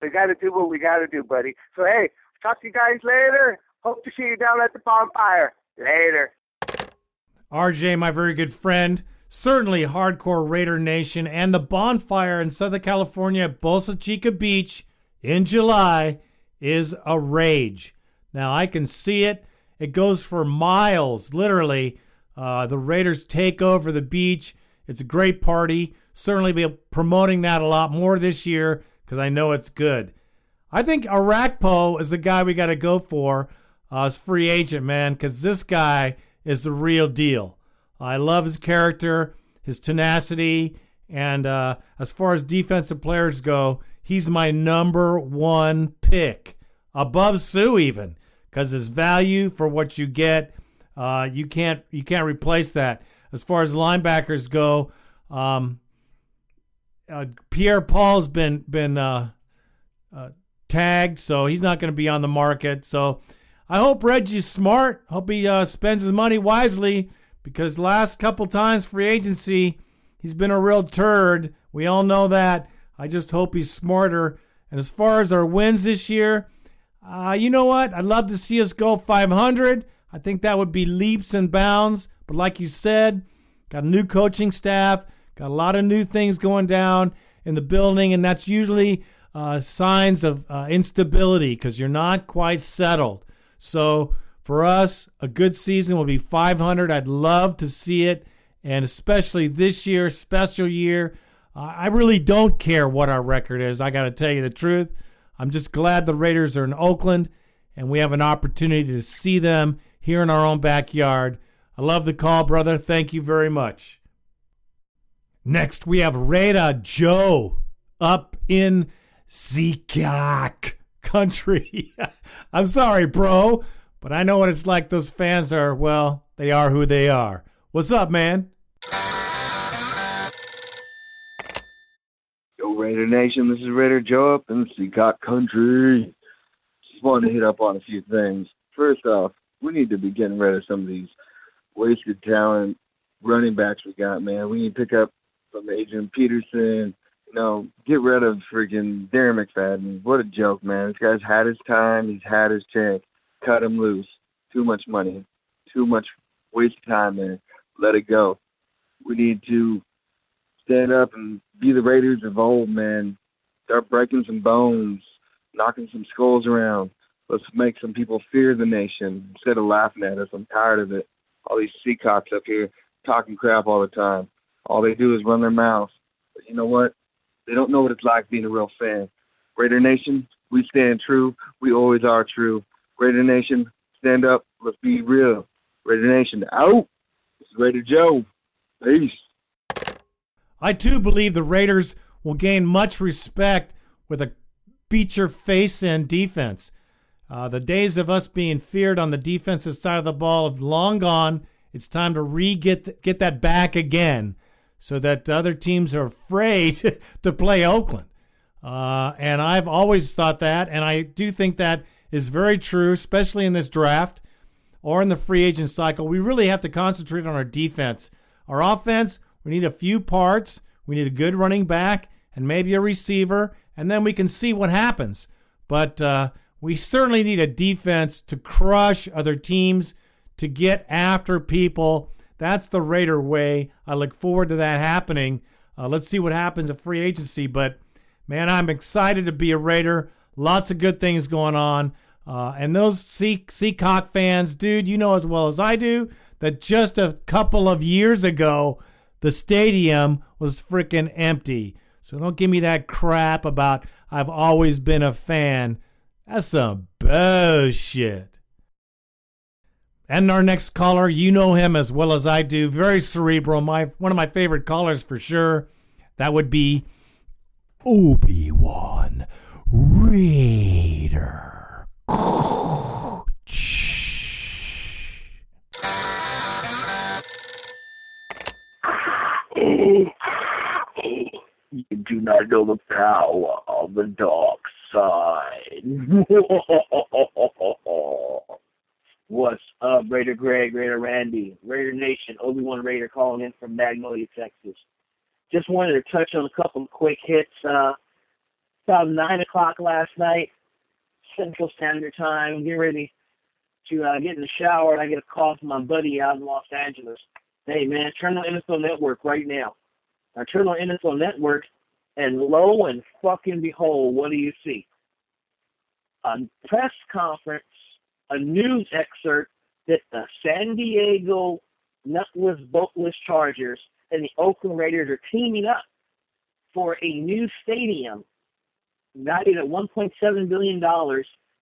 we gotta do what we gotta do, buddy. So hey, talk to you guys later. Hope to see you down at the bonfire. Later. RJ, my very good friend, certainly hardcore Raider Nation, and the bonfire in Southern California at Bolsa Chica Beach in July is a rage. Now, I can see it. It goes for miles, literally. Uh, the Raiders take over the beach. It's a great party. Certainly be promoting that a lot more this year because I know it's good. I think Orakpo is the guy we got to go for uh, as free agent, man, because this guy – is the real deal. I love his character, his tenacity, and uh, as far as defensive players go, he's my number one pick, above Suh even, because his value for what you get, uh, you can't you can't replace that. As far as linebackers go, um, uh, Pierre Paul's been been uh, uh, tagged, so he's not going to be on the market. So I hope Reggie's smart. Hope he uh, spends his money wisely because last couple times free agency, he's been a real turd. We all know that. I just hope he's smarter. And as far as our wins this year, uh, you know what? I'd love to see us go 500. I think that would be leaps and bounds. But like you said, got a new coaching staff, got a lot of new things going down in the building, and that's usually uh, signs of uh, instability because you're not quite settled. So for us, a good season will be 500. I'd love to see it, and especially this year, special year. I really don't care what our record is. I got to tell you the truth. I'm just glad the Raiders are in Oakland, and we have an opportunity to see them here in our own backyard. I love the call, brother. Thank you very much. Next, we have Raider Joe up in Seacock country. (laughs) I'm sorry, bro, but I know what it's like. Those fans are, well, they are who they are. What's up, man? Yo, Raider Nation, this is Raider Joe up in Seacock Country. Just wanted to hit up on a few things. First off, we need to be getting rid of some of these wasted talent running backs we got, man. We need to pick up some Adrian Peterson, You know, get rid of freaking Darren McFadden. What a joke, man. This guy's had his time. He's had his chance. Cut him loose. Too much money. Too much waste of time there. Let it go. We need to stand up and be the Raiders of old, man. Start breaking some bones, knocking some skulls around. Let's make some people fear the nation instead of laughing at us. I'm tired of it. All these seacocks up here talking crap all the time. All they do is run their mouths. But you know what? They don't know what it's like being a real fan. Raider Nation, we stand true. We always are true. Raider Nation, stand up. Let's be real. Raider Nation, out. This is Raider Joe. Peace. I too believe the Raiders will gain much respect with a beat your face in defense. Uh, the days of us being feared on the defensive side of the ball have long gone. It's time to re get get that back again, so that other teams are afraid (laughs) to play Oakland. Uh, and I've always thought that, and I do think that is very true, especially in this draft or in the free agent cycle. We really have to concentrate on our defense. Our offense, we need a few parts. We need a good running back and maybe a receiver, and then we can see what happens. But uh, we certainly need a defense to crush other teams, to get after people. That's the Raider way. I look forward to that happening. Uh, let's see what happens at free agency. But man, I'm excited to be a Raider. Lots of good things going on. Uh, and those sea- Seacock fans, dude, you know as well as I do that just a couple of years ago, the stadium was freaking empty. So don't give me that crap about I've always been a fan. That's some bullshit. And our next caller, you know him as well as I do. Very cerebral. My one of my favorite callers for sure. That would be Obi Wan Raider. You do not know the power of the dark side. (laughs) What's up, Raider Greg, Raider Randy, Raider Nation, Obi Wan Raider calling in from Magnolia, Texas. Just wanted to touch on a couple of quick hits. Uh, about nine o'clock last night, Central Standard Time, getting ready to uh, get in the shower, and I get a call from my buddy out in Los Angeles. Hey man, turn on NFL Network right now. I turn on NFL Network, and lo and fucking behold, what do you see? A press conference, a news excerpt that the San Diego nutless, boatless Chargers and the Oakland Raiders are teaming up for a new stadium valued at $1.7 billion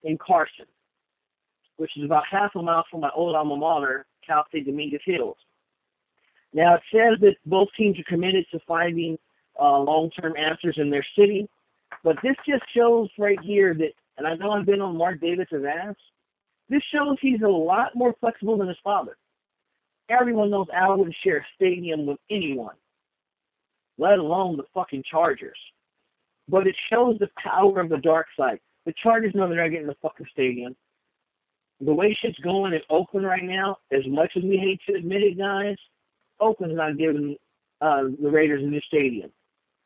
in Carson, which is about half a mile from my old alma mater, Cal State Dominguez Hills. Now, it says that both teams are committed to finding uh, long-term answers in their city, but this just shows right here that, and I know I've been on Mark Davis's ass, this shows he's a lot more flexible than his father. Everyone knows Al wouldn't share a stadium with anyone, let alone the fucking Chargers. But it shows the power of the dark side. The Chargers know they're not getting the fucking stadium. The way shit's going in Oakland right now, as much as we hate to admit it, guys, Oakland's not giving uh, the Raiders a new stadium.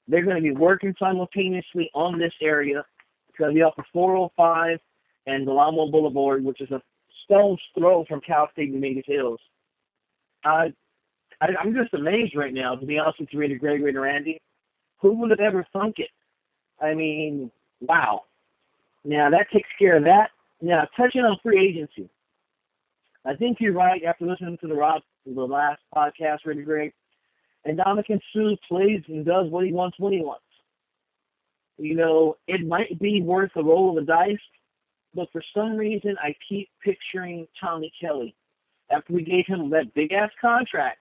They're going to be working simultaneously on this area. It's going to be off of 405 and Del Amo Boulevard, which is a stone's throw from Cal State Dominguez Hills. Uh, I, I'm just amazed right now, to be honest with you, Raider Greg, Raider Randy. Who would have ever thunk it? I mean, wow. Now that takes care of that. Now touching on free agency, I think you're right. After listening to the Rob, the last podcast, Raider Greg, and Ndamukong Suh plays and does what he wants when he wants. You know, it might be worth a roll of the dice, but for some reason I keep picturing Tommy Kelly. After we gave him that big ass contract,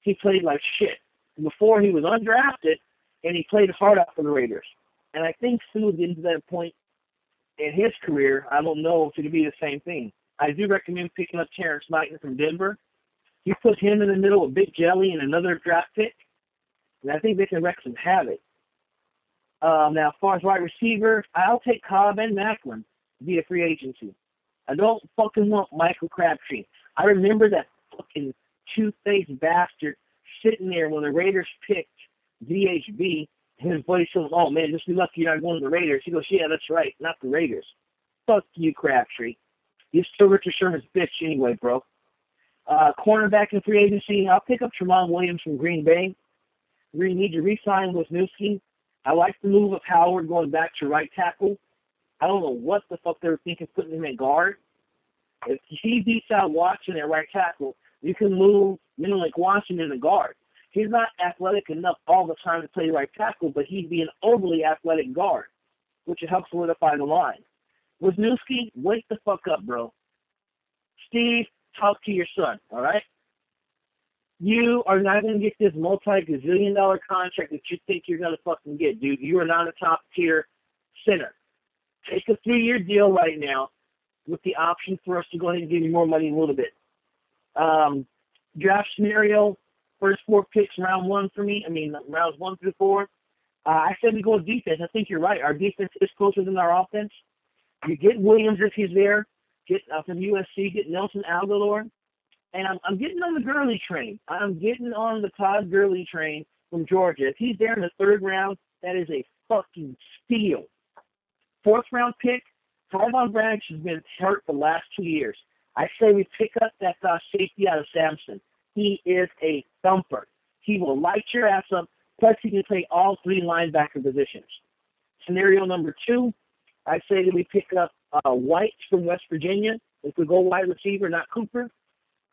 he played like shit. Before he was undrafted, and he played hard out for the Raiders. And I think Suh's getting to that point in his career. I don't know if it'll be the same thing. I do recommend picking up Terrence Knighton from Denver. You put him in the middle of Big Jelly and another draft pick, and I think they can wreck some havoc. Um, now, as far as wide receiver, I'll take Cobb and Maclin via free agency. I don't fucking want Michael Crabtree. I remember that fucking two-faced bastard sitting there when the Raiders picked DHB and his buddy says, "Oh man, just be lucky you're not going to the Raiders." He goes, "Yeah, that's right, not the Raiders." Fuck you, Crabtree. You're still Richard Sherman's bitch anyway, bro. Uh, cornerback in free agency, I'll pick up Tramon Williams from Green Bay. We need to re-sign Wisniewski. I like the move of Howard going back to right tackle. I don't know what the fuck they were thinking putting him at guard. If he beats out Washington at right tackle, you can move Menelik Washington to guard. He's not athletic enough all the time to play right tackle, but he'd be an overly athletic guard, which would help solidify the line. Wisniewski, wake the fuck up, bro. Steve, talk to your son, all right? You are not going to get this multi-gazillion dollar contract that you think you're going to fucking get, dude. You are not a top tier center. Take a three year deal right now with the option for us to go ahead and give you more money in a little bit. Um, draft scenario, first four picks, round one for me. I mean, rounds one through four. Uh, I said we go with defense. I think you're right. Our defense is closer than our offense. You get Williams if he's there. Get uh, from USC. Get Nelson Agholor. And I'm, I'm getting on the Gurley train. I'm getting on the Todd Gurley train from Georgia. If he's there in the third round, that is a fucking steal. Fourth round pick, Tyvon Branch has been hurt the last two years. I say we pick up that uh, safety out of Samford. He is a thumper. He will light your ass up. Plus, he can play all three linebacker positions. Scenario number two, I say that we pick up uh, White from West Virginia. If we go wide receiver, not Cooper.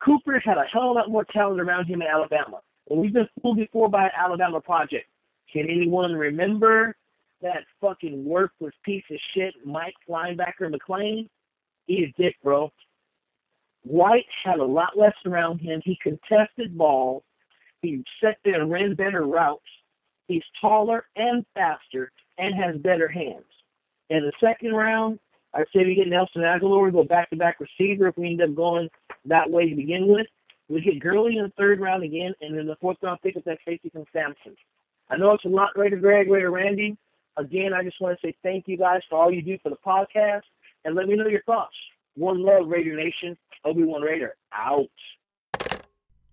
Cooper had a hell of a lot more talent around him in Alabama. And we've been fooled before by an Alabama Project. Can anyone remember that fucking worthless piece of shit Mike linebacker McClain? He's dick, bro. White had a lot less around him. He contested balls. He sat there and ran better routes. He's taller and faster and has better hands. In the second round, I'd say we get Nelson Agholor, we go back to back receiver if we end up going that way to begin with. We get Gurley in the third round again, and then the fourth round pick is that safety from Samford. I know it's a lot, Raider Greg, Raider Randy. Again, I just want to say thank you guys for all you do for the podcast, and let me know your thoughts. One love, Raider Nation. Obi Wan Raider out.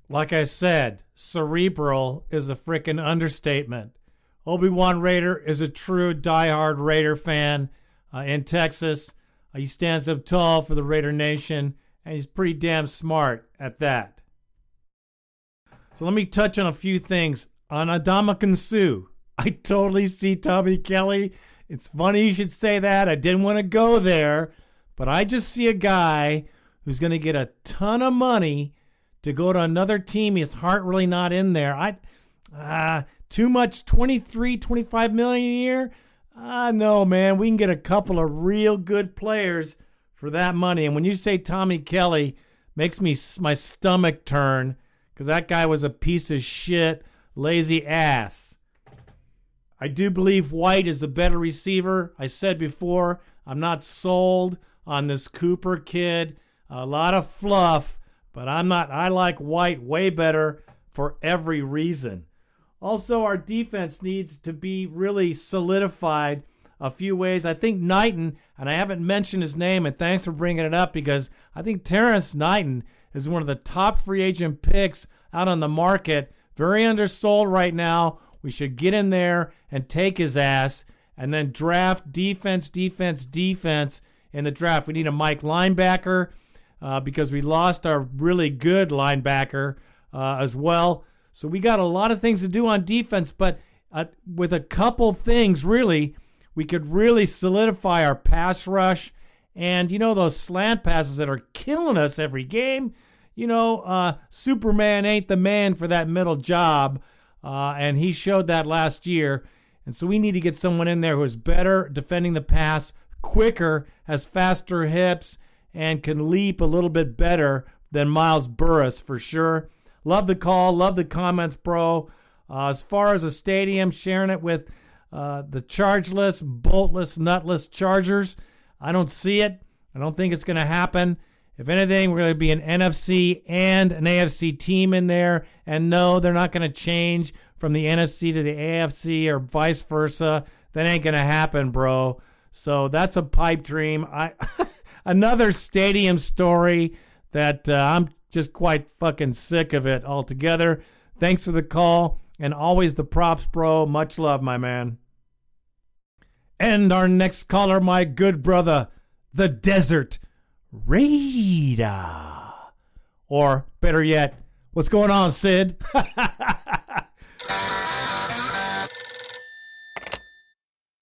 Like I said, cerebral is a freaking understatement. Obi Wan Raider is a true diehard Raider fan uh, in Texas. Uh, he stands up tall for the Raider Nation, and he's pretty damn smart at that. So let me touch on a few things on Adama Suh. I totally see Tommy Kelly. It's funny you should say that. I didn't want to go there, but I just see a guy who's going to get a ton of money to go to another team. His heart really not in there. I, uh, too much 23, 25 million a year. Ah, uh, no, man. We can get a couple of real good players for that money. And when you say Tommy Kelly, makes me my stomach turn because that guy was a piece of shit, lazy ass. I do believe White is the better receiver. I said before, I'm not sold on this Cooper kid. A lot of fluff, but I'm not. I like White way better for every reason. Also, our defense needs to be really solidified a few ways. I think Knighton, and I haven't mentioned his name, and thanks for bringing it up because I think Terrence Knighton is one of the top free agent picks out on the market. Very undersold right now. We should get in there and take his ass and then draft defense, defense, defense in the draft. We need a Mike linebacker uh, because we lost our really good linebacker uh, as well. So we got a lot of things to do on defense, but uh, with a couple things, really, we could really solidify our pass rush. And you know those slant passes that are killing us every game. You know, uh, Superman ain't the man for that middle job, uh, and he showed that last year. And so we need to get someone in there who is better defending the pass, quicker, has faster hips, and can leap a little bit better than Miles Burris for sure. Love the call, love the comments, bro. Uh, as far as a stadium, sharing it with uh, the chargeless, boltless, nutless Chargers, I don't see it. I don't think it's going to happen. If anything, we're going to be an NFC and an AFC team in there. And no, they're not going to change from the NFC to the AFC or vice versa. That ain't going to happen, bro. So that's a pipe dream. I (laughs) another stadium story that uh, I'm just quite fucking sick of it altogether. Thanks for the call. And always the props, bro. Much love, my man. And our next caller, my good brother, the Desert Raider. Or better yet, what's going on, Sid? (laughs)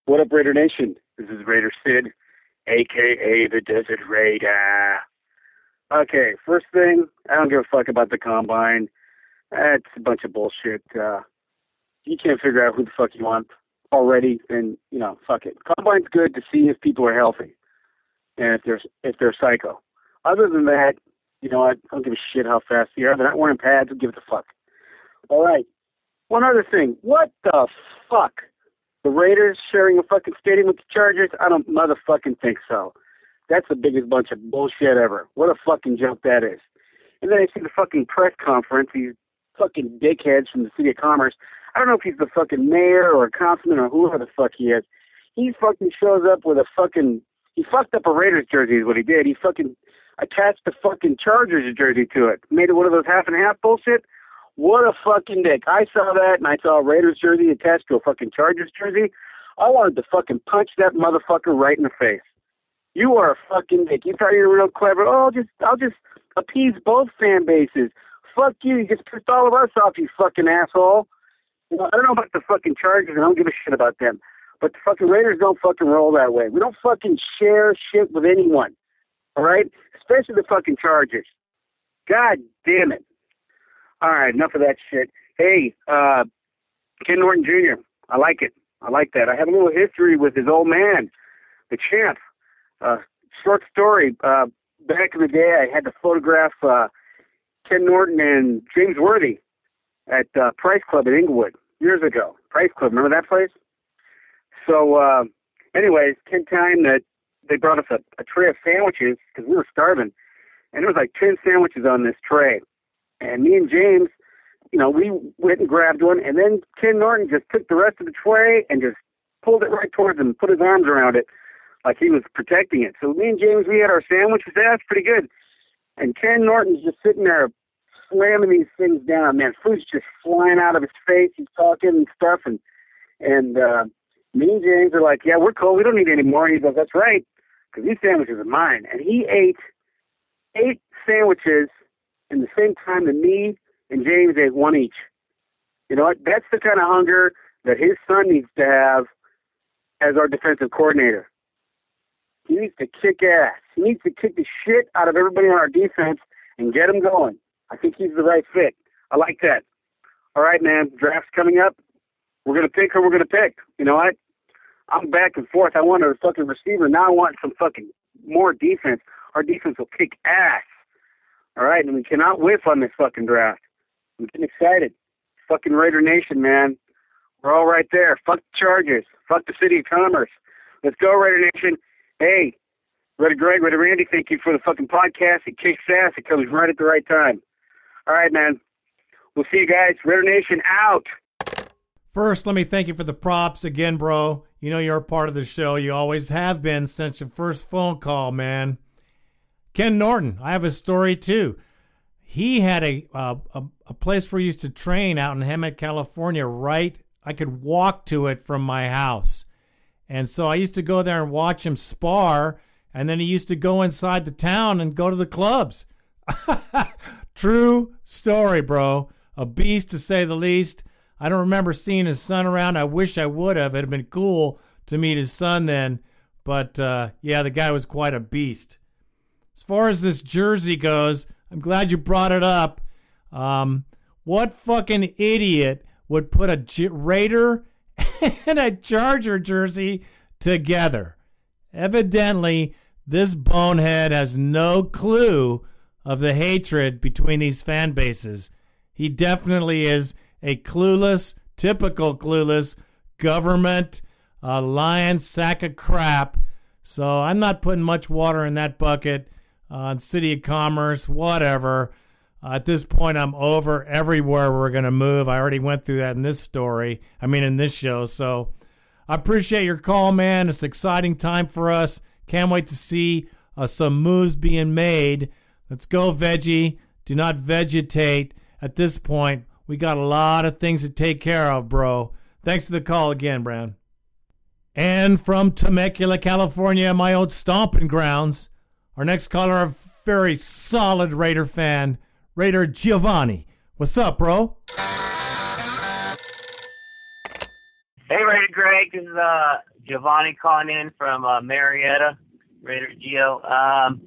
What up, Raider Nation? This is Raider Sid, aka the Desert Raider. Okay, first thing, I don't give a fuck about the combine. That's a bunch of bullshit. Uh, you can't figure out who the fuck you want already, then you know, fuck it. Combine's good to see if people are healthy and if they're if they're psycho. Other than that, you know, I don't give a shit how fast they are. They're not wearing pads. Give it a fuck? All right. One other thing. What the fuck? The Raiders sharing a fucking stadium with the Chargers? I don't motherfucking think so. That's the biggest bunch of bullshit ever. What a fucking joke that is. And then I see the fucking press conference, these fucking dickheads from the City of Commerce. I don't know if he's the fucking mayor or a councilman or whoever the fuck he is. He fucking shows up with a fucking he fucked up a Raiders jersey is what he did. He fucking attached the fucking Chargers jersey to it. Made it one of those half and half bullshit. What a fucking dick. I saw that and I saw a Raiders jersey attached to a fucking Chargers jersey. I wanted to fucking punch that motherfucker right in the face. You are a fucking dick. You thought you were real clever. Oh, I'll just I'll just appease both fan bases. Fuck you. You just pissed all of us off, you fucking asshole. You know, I don't know about the fucking Chargers, I don't give a shit about them. But the fucking Raiders don't fucking roll that way. We don't fucking share shit with anyone. All right? Especially the fucking Chargers. God damn it. All right, enough of that shit. Hey, uh, Ken Norton Jr., I like it. I like that. I have a little history with his old man, the champ. Uh, short story. Uh, back in the day, I had to photograph uh, Ken Norton and James Worthy at uh, Price Club in Inglewood years ago. Price Club, remember that place? So, uh, anyways, came time that they brought us a, a tray of sandwiches because we were starving, and there was like ten sandwiches on this tray. And me and James, you know, we went and grabbed one, and then Ken Norton just took the rest of the tray and just pulled it right towards him, put his arms around it like he was protecting it. So me and James, we had our sandwiches. That's pretty good. And Ken Norton's just sitting there slamming these things down. Man, food's just flying out of his face. He's talking and stuff, and and uh, me and James are like, "Yeah, we're cool. We don't need any more." And he goes, "That's right, because these sandwiches are mine." And he ate eight sandwiches in the same time that me and James ate one each. You know what? That's the kind of hunger that his son needs to have as our defensive coordinator. He needs to kick ass. He needs to kick the shit out of everybody on our defense and get him going. I think he's the right fit. I like that. All right, man. Draft's coming up. We're gonna pick who we're gonna pick. You know what? I'm back and forth. I want a fucking receiver. Now I want some fucking more defense. Our defense will kick ass. All right, and we cannot whiff on this fucking draft. I'm getting excited. Fucking Raider Nation, man. We're all right there. Fuck the Chargers. Fuck the City of Commerce. Let's go, Raider Nation. Hey, Raider Greg, Raider Randy, thank you for the fucking podcast. It kicks ass. It comes right at the right time. All right, man. We'll see you guys. Raider Nation out. First, let me thank you for the props again, bro. You know you're a part of the show. You always have been since your first phone call, man. Ken Norton, I have a story too. He had a a, a place where he used to train out in Hemet, California. Right, I could walk to it from my house, and so I used to go there and watch him spar. And then he used to go inside the town and go to the clubs. (laughs) True story, bro. A beast to say the least. I don't remember seeing his son around. I wish I would have. It'd have been cool to meet his son then. But uh, yeah, the guy was quite a beast. As far as this jersey goes, I'm glad you brought it up. Um, what fucking idiot would put a J- Raider (laughs) and a Charger jersey together? Evidently, this bonehead has no clue of the hatred between these fan bases. He definitely is a clueless, typical clueless government uh, lion sack of crap. So I'm not putting much water in that bucket on uh, City of Commerce, whatever. Uh, at this point, I'm over everywhere we're going to move. I already went through that in this story. I mean, in this show. So I appreciate your call, man. It's exciting time for us. Can't wait to see uh, some moves being made. Let's go, veggie. Do not vegetate. At this point, We got a lot of things to take care of, bro. Thanks for the call again, Brown. And from Temecula, California, my old stomping grounds, our next caller, a very solid Raider fan, Raider Giovanni. What's up, bro? Hey, Raider Greg. This is uh, Giovanni calling in from uh, Murrieta, Raider Gio. Um,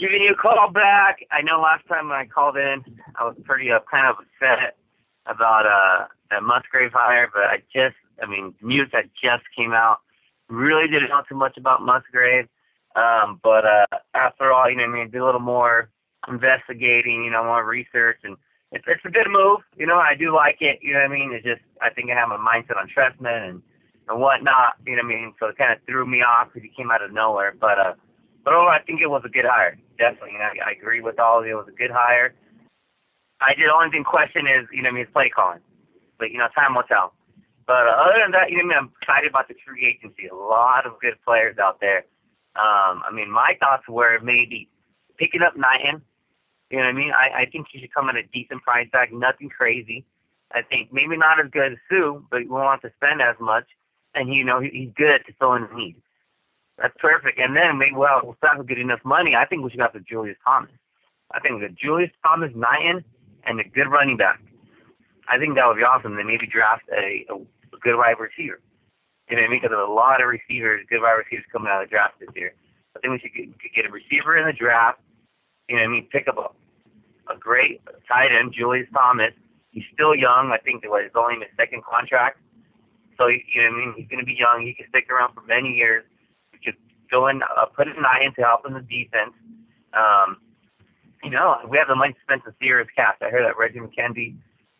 giving you a call back. I know last time when I called in, I was pretty uh, kind of upset about uh, that Musgrave hire, but I just, I mean, news that just came out. Really didn't know too much about Musgrave. Um, but uh, after all, you know, I mean, do a little more investigating, you know, more research, and it's it's a good move. You know, I do like it. You know what I mean? It's just I think I have a mindset on Trestman and and whatnot. You know what I mean? So it kind of threw me off because he came out of nowhere. But uh, but overall, I think it was a good hire. Definitely, I, I agree with all of you. It was a good hire. I did only thing question is, you know, I mean, his play calling. But you know, time will tell. But uh, other than that, you know, I mean, I'm excited about the free agency. A lot of good players out there. Um, I mean, my thoughts were maybe picking up Knighton. You know what I mean? I, I think he should come at a decent price tag, nothing crazy. I think maybe not as good as Suh, but we won't have to spend as much. And you know, he, he's good to fill in the need. That's perfect. And then maybe well, we'll start with good enough money. I think we should go after Julius Thomas. I think the Julius Thomas, Knighton, and a good running back. I think that would be awesome. Then maybe draft a, a, a good wide receiver. You know I mean? Because there's a lot of receivers, good wide receivers coming out of the draft this year. I think we should get, get a receiver in the draft. You know I mean? Pick up a, a great tight end, Julius Thomas. He's still young. I think that it's only his second contract. So, you know what I mean? He's going to be young. He can stick around for many years. In, uh, put an eye in to help in the defense. Um, you know, we have the money to spend to serious cash. I heard that Reggie McKenzie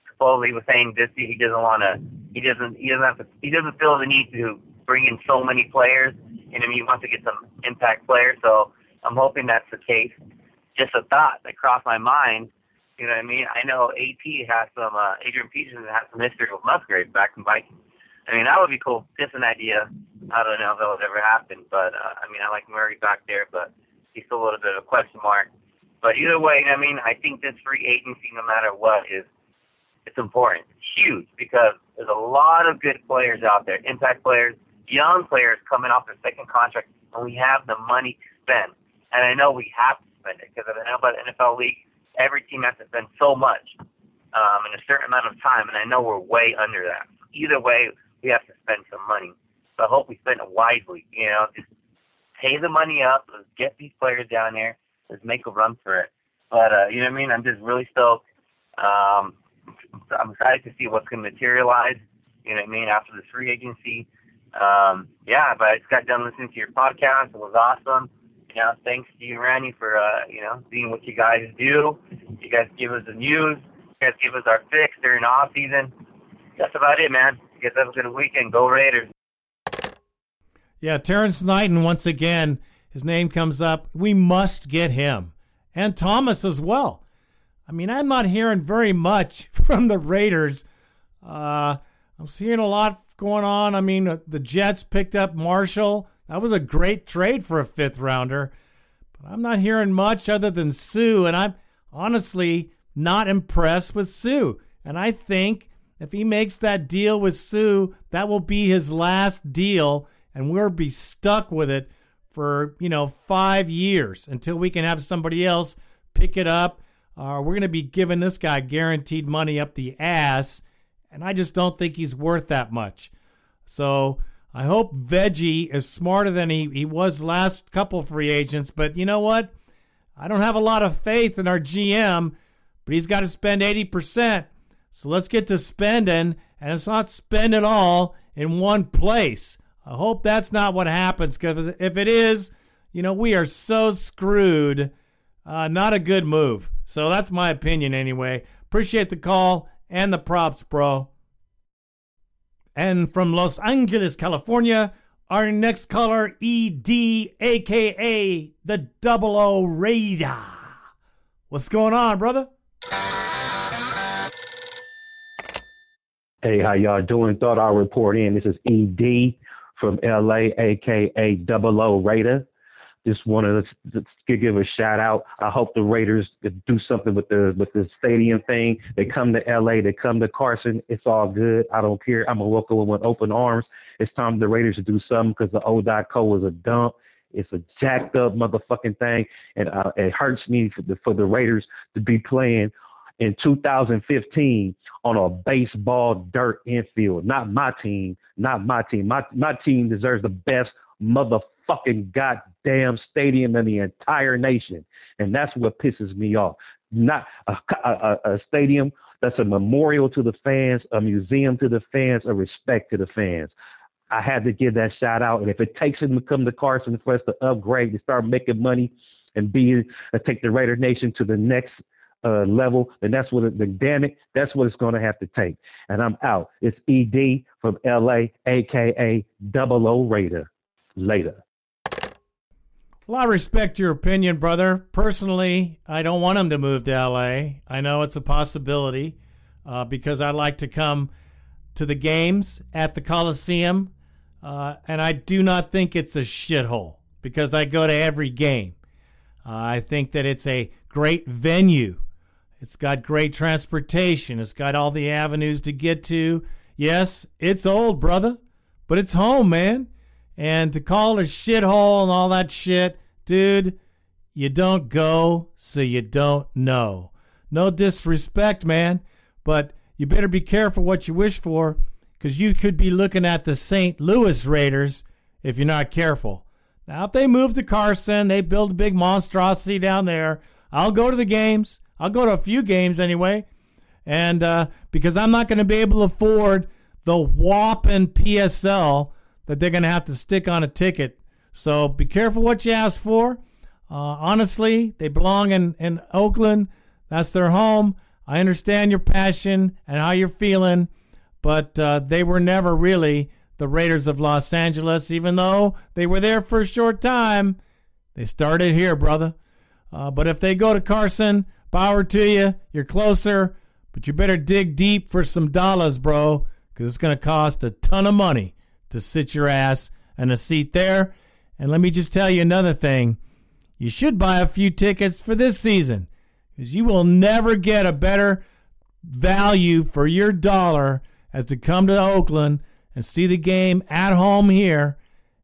supposedly was saying this year he doesn't want to, he doesn't, he doesn't have to, he doesn't feel the need to bring in so many players. You know, he wants to get some impact players. So I'm hoping that's the case. Just a thought that crossed my mind. You know what I mean? I know AP has some, uh, Adrian Peterson has some history with Musgrave back in Vikings. I mean, that would be cool. Just an idea. I don't know if that would ever happen, but uh, I mean, I like Murray back there, but he's still a little bit of a question mark. But either way, I mean, I think this free agency, no matter what, is it's important. It's huge because there's a lot of good players out there, impact players, young players coming off their second contract, and we have the money to spend. And I know we have to spend it because I know about the NFL league, every team has to spend so much um, in a certain amount of time, and I know we're way under that. Either way, we have to spend some money. So I hope we spend it wisely. You know, just pay the money up. Let's get these players down there. Let's make a run for it. But uh, you know what I mean? I'm just really stoked. Um, I'm excited to see what's going to materialize. You know what I mean? After the free agency. Um, yeah, but I just got done listening to your podcast. It was awesome. You know, thanks to you, Randy, for uh, you know seeing what you guys do. You guys give us the news. You guys give us our fix during off season. That's about it, man. Guys have a good weekend. Go Raiders. Yeah, Terrence Knighton, once again, his name comes up. We must get him. And Thomas as well. I mean, I'm not hearing very much (laughs) from the Raiders. Uh, I'm seeing a lot going on. I mean, uh, the Jets picked up Marshall. That was a great trade for a fifth rounder. But I'm not hearing much other than Suh. And I'm honestly not impressed with Suh. And I think if he makes that deal with Suh, that will be his last deal. And we'll be stuck with it for, you know, five years until we can have somebody else pick it up. Uh, we're going to be giving this guy guaranteed money up the ass. And I just don't think he's worth that much. So I hope Veggie is smarter than he, he was last couple free agents. But you know what? I don't have a lot of faith in our GM, but he's got to spend 80%. So let's get to spending, and it's not spend it all in one place. I hope that's not what happens, because if it is, you know, we are so screwed. Uh, not a good move. So that's my opinion anyway. Appreciate the call and the props, bro. And from Los Angeles, California, our next caller, ED, aka the Double O Raider. What's going on, brother? Hey, how y'all doing? Thought I'll report in. This is ED from LA, aka Double O Raider. just wanted to give a shout out. I hope the Raiders do something with the with the stadium thing. They come to LA, they come to Carson. It's all good. I don't care. I'm gonna welcome them with open arms. It's time the Raiders to do something because the O.co was a dump. It's a jacked up motherfucking thing, and uh, it hurts me for the for the Raiders to be playing in 2015 on a baseball dirt infield. Not my team. Not my team. My my team deserves the best motherfucking goddamn stadium in the entire nation, and that's what pisses me off. Not a, a, a stadium that's a memorial to the fans, a museum to the fans, a respect to the fans. I had to give that shout out, and if it takes him to come to Carson for us to upgrade to start making money and be uh, take the Raider Nation to the next uh, level, then that's what it, then damn it, that's what it's going to have to take. And I'm out. It's ED from LA, aka Double O Raider. Later. Well, I respect your opinion, brother. Personally, I don't want him to move to LA. I know it's a possibility uh, because I like to come to the games at the Coliseum, uh, and I do not think it's a shithole because I go to every game. Uh, I think that it's a great venue. It's got great transportation. It's got all the avenues to get to. Yes, it's old, brother, but it's home, man. And to call it a shithole and all that shit, dude, you don't go, so you don't know. No disrespect, man, but you better be careful what you wish for because you could be looking at the St. Louis Raiders if you're not careful. Now, if they move to Carson, they build a big monstrosity down there, I'll go to the games. I'll go to a few games anyway. And uh, because I'm not going to be able to afford the whopping PSL that they're going to have to stick on a ticket. So be careful what you ask for. Uh, honestly, they belong in, in Oakland. That's their home. I understand your passion and how you're feeling, but uh, they were never really the Raiders of Los Angeles, even though they were there for a short time. They started here, brother. Uh, but if they go to Carson, power to you. You're closer, but you better dig deep for some dollars, bro, because it's going to cost a ton of money to sit your ass in a seat there. And let me just tell you another thing. You should buy a few tickets for this season because you will never get a better value for your dollar as to come to Oakland and see the game at home here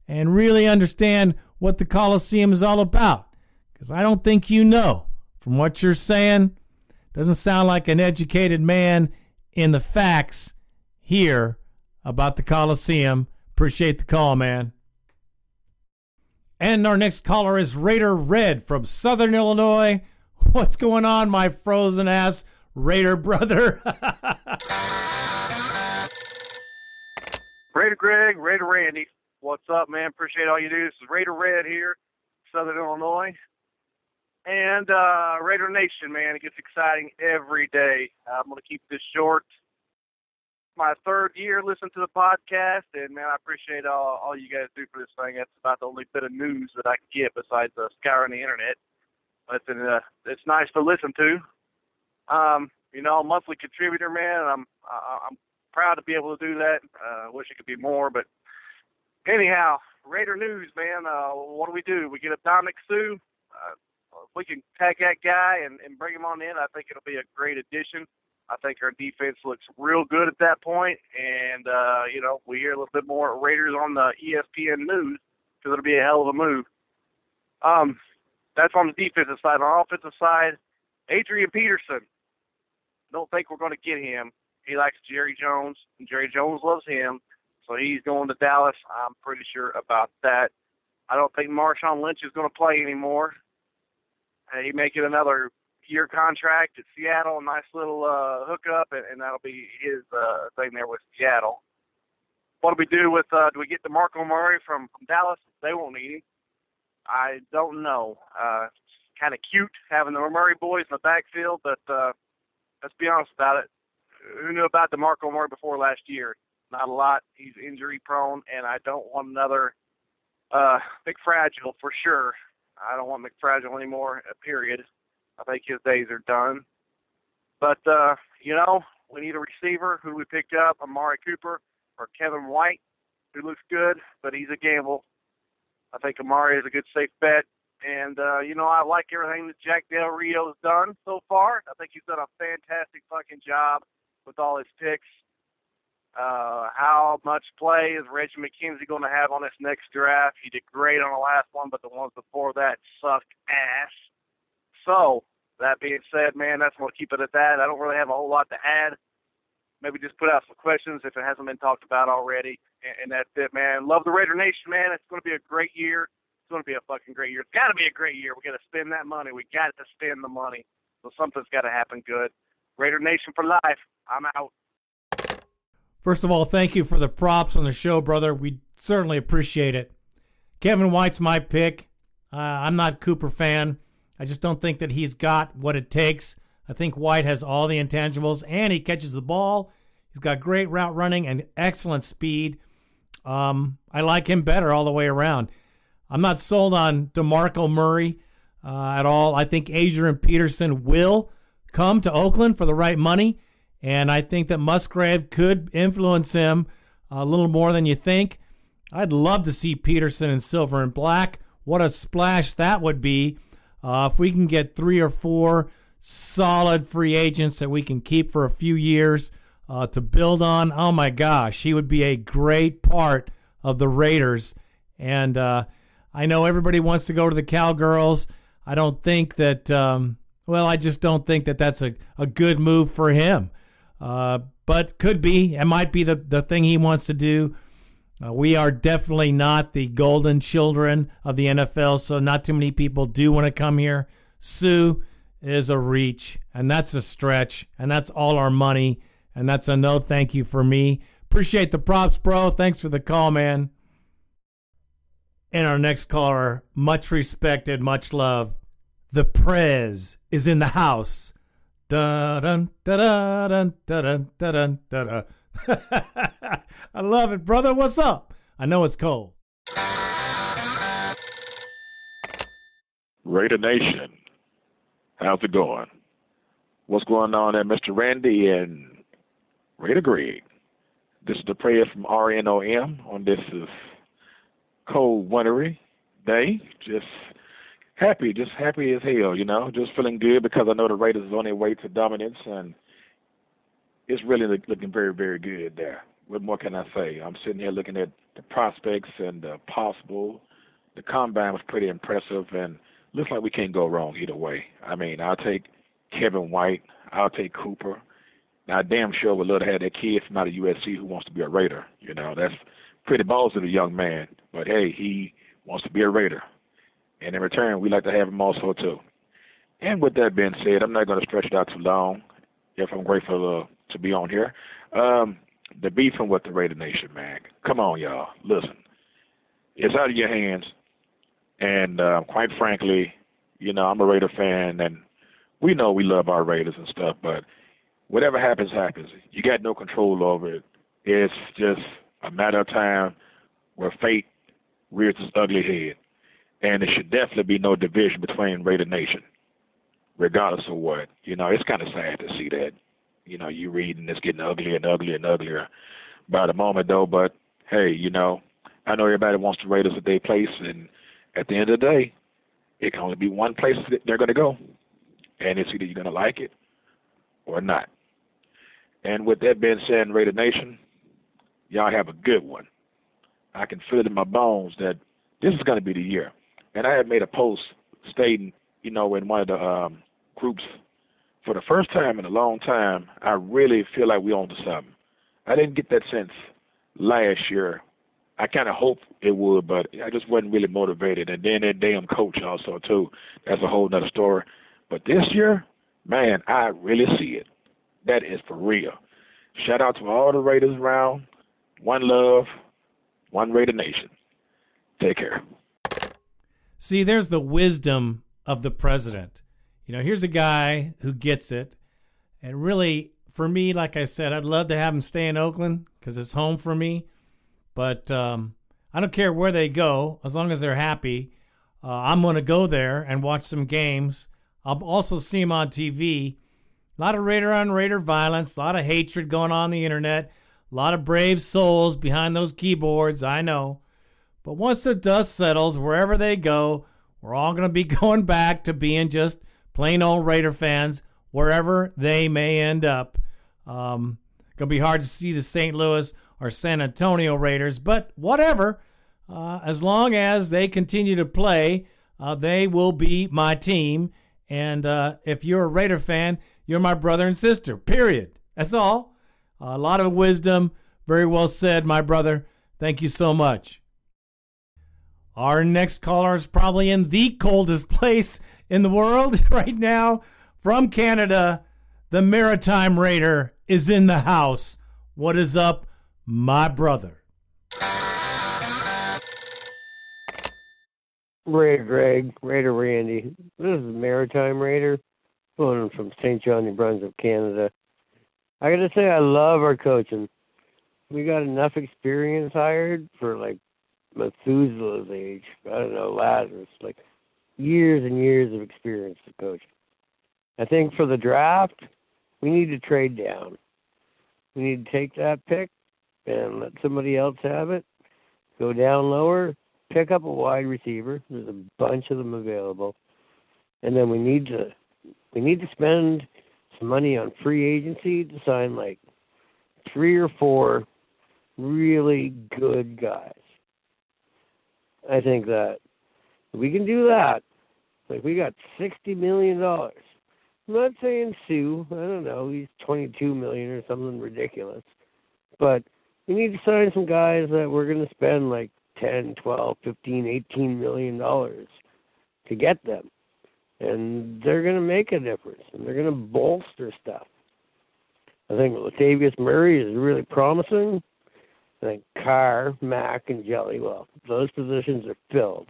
and really understand what the Coliseum is all about. Because I don't think you know. From what you're saying, doesn't sound like an educated man in the facts here about the Coliseum Appreciate the call, man. And our next caller is Raider Red from Southern Illinois. (laughs) What's going on, my frozen ass Raider brother? (laughs) Raider Greg, Raider Randy. What's up, man? Appreciate all you do. This is Raider Red here, Southern Illinois. And uh, Raider Nation, man, it gets exciting every day. I'm going to keep this short my third year listening to the podcast, and man, I appreciate all all you guys do for this thing. That's about the only bit of news that I can get besides uh, scouring the internet. But it's, uh, it's nice to listen to. Um, you know, monthly contributor, man. I'm I'm proud to be able to do that. Uh, wish it could be more, but anyhow, Raider news, man. Uh, what do we do? We get a Ndamukong Suh. Uh, if we can tag that guy and, and bring him on in, I think it'll be a great addition. I think our defense looks real good at that point, and uh, you know we hear a little bit more Raiders on the ESPN news because it'll be a hell of a move. Um, that's on the defensive side. On the offensive side, Adrian Peterson. Don't think we're going to get him. He likes Jerry Jones, and Jerry Jones loves him, so he's going to Dallas. I'm pretty sure about that. I don't think Marshawn Lynch is going to play anymore. Uh, he may get another year contract at Seattle, a nice little uh, hookup, and, and that'll be his uh, thing there with Seattle. What do we do with? Uh, do we get DeMarco Murray from from Dallas? They won't need him. I don't know. Uh, kind of cute having the Murray boys in the backfield, but uh, let's be honest about it. Who knew about DeMarco Murray before last year? Not a lot. He's injury prone, and I don't want another uh, McFragile for sure. I don't want McFragile anymore. Period. I think his days are done. But uh, you know, we need a receiver who we picked up, Amari Cooper or Kevin White, who looks good, but he's a gamble. I think Amari is a good safe bet. And uh, you know, I like everything that Jack Del Rio's done so far. I think he's done a fantastic fucking job with all his picks. Uh, how much play is Reggie McKenzie going to have on this next draft? He did great on the last one, but the ones before that sucked ass. So, that being said, man, that's going to keep it at that. I don't really have a whole lot to add. Maybe just put out some questions if it hasn't been talked about already. And, and that's it, man. Love the Raider Nation, man. It's going to be a great year. It's going to be a fucking great year. It's got to be a great year. we got to spend that money. We got to spend the money. So something's got to happen good. Raider Nation for life. I'm out. First of all, thank you for the props on the show, brother. We certainly appreciate it. Kevin White's my pick. Uh, I'm not Cooper fan. I just don't think that he's got what it takes. I think White has all the intangibles, and he catches the ball. He's got great route running and excellent speed. Um, I like him better all the way around. I'm not sold on DeMarco Murray uh, at all. I think Adrian Peterson will come to Oakland for the right money. And I think that Musgrave could influence him a little more than you think. I'd love to see Peterson in silver and black. What a splash that would be uh, if we can get three or four solid free agents that we can keep for a few years uh, to build on. Oh my gosh, he would be a great part of the Raiders. And uh, I know everybody wants to go to the Cowgirls. I don't think that, um, well, I just don't think that that's a, a good move for him. Uh, but could be. It might be the, the thing he wants to do. Uh, we are definitely not the golden children of the NFL, so not too many people do want to come here. Suh is a reach, and that's a stretch, and that's all our money, and that's a no thank you for me. Appreciate the props, bro. Thanks for the call, man. And our next caller, much respected, much love. The Prez is in the house. Da da da da da da da. I love it, brother. What's up? I know it's cold. Raider Nation, how's it going? What's going on there, Mr. Randy and Raider Greg? This is the Prez from RNOM on this is cold, wintry day. Just happy, just happy as hell, you know, just feeling good because I know the Raiders is on their way to dominance and it's really looking very, very good there. What more can I say? I'm sitting here looking at the prospects and the possible. The combine was pretty impressive and looks like we can't go wrong either way. I mean, I'll take Kevin White. I'll take Cooper. Now, damn sure would love to have that kid from out of USC who wants to be a Raider. You know, that's pretty ballsy of a young man. But hey, he wants to be a Raider. And in return, we like to have them also too. And with that being said, I'm not going to stretch it out too long. If I'm grateful uh, to be on here, um, the beefing with the Raider Nation, man. Come on, y'all. Listen, it's out of your hands. And uh, quite frankly, you know, I'm a Raider fan, and we know we love our Raiders and stuff. But whatever happens, happens. You got no control over it. It's just a matter of time where fate rears its ugly head and there should definitely be no division between Raider Nation, regardless of what. You know, it's kind of sad to see that. You know, you read and it's getting uglier and uglier and uglier by the moment, though. But hey, you know, I know everybody wants the Raiders at their place, and at the end of the day, it can only be one place that they're going to go, and it's either you're going to like it or not. And with that being said, Raider Nation, y'all have a good one. I can feel it in my bones that this is going to be the year. And I had made a post stating, you know, in one of the um, groups, for the first time in a long time, I really feel like we own to something. I didn't get that sense last year. I kind of hoped it would, but I just wasn't really motivated. And then that damn coach also too. That's a whole nother story. But this year, man, I really see it. That is for real. Shout out to all the Raiders around. One love, one Raider Nation. Take care. See, there's the wisdom of the president. You know, here's a guy who gets it. And really, for me, like I said, I'd love to have him stay in Oakland because it's home for me. But um, I don't care where they go as long as they're happy. Uh, I'm going to go there and watch some games. I'll also see him on TV. A lot of Raider on Raider violence, a lot of hatred going on, on the internet, a lot of brave souls behind those keyboards. I know. But once the dust settles, wherever they go, we're all going to be (laughs) going back to being just plain old Raider fans, wherever they may end up. Um, going to be hard to see the St. Louis or San Antonio Raiders, but whatever. Uh, as long as they continue to play, uh, they will be my team. And uh, if you're a Raider fan, you're my brother and sister. Period. That's all. a lot of wisdom. Very well said, my brother. Thank you so much. Our next caller is probably in the coldest place in the world (laughs) right now. From Canada, the Maritime Raider is in the house. What is up, my brother? Raider Greg, Raider Randy. This is Maritime Raider, calling from Saint John, New Brunswick, Canada. I got to say, I love our coaching. We got enough experience hired for like Methuselah's age. I don't know, Lazarus, like years and years of experience to coach. I think for the draft, we need to trade down. We need to take that pick and let somebody else have it. Go down lower, pick up a wide receiver. There's a bunch of them available. And then we need to we need to spend some money on free agency to sign like three or four really good guys. I think that we can do that. Like we got sixty million dollars. I'm not saying Suh. I don't know. He's twenty two million or something ridiculous. But we need to sign some guys that we're going to spend like ten, twelve, fifteen, eighteen million dollars to get them. And they're going to make a difference and they're going to bolster stuff. I think Latavius Murray is really promising. I think Carr, Mack, and Jelly, well, those positions are filled.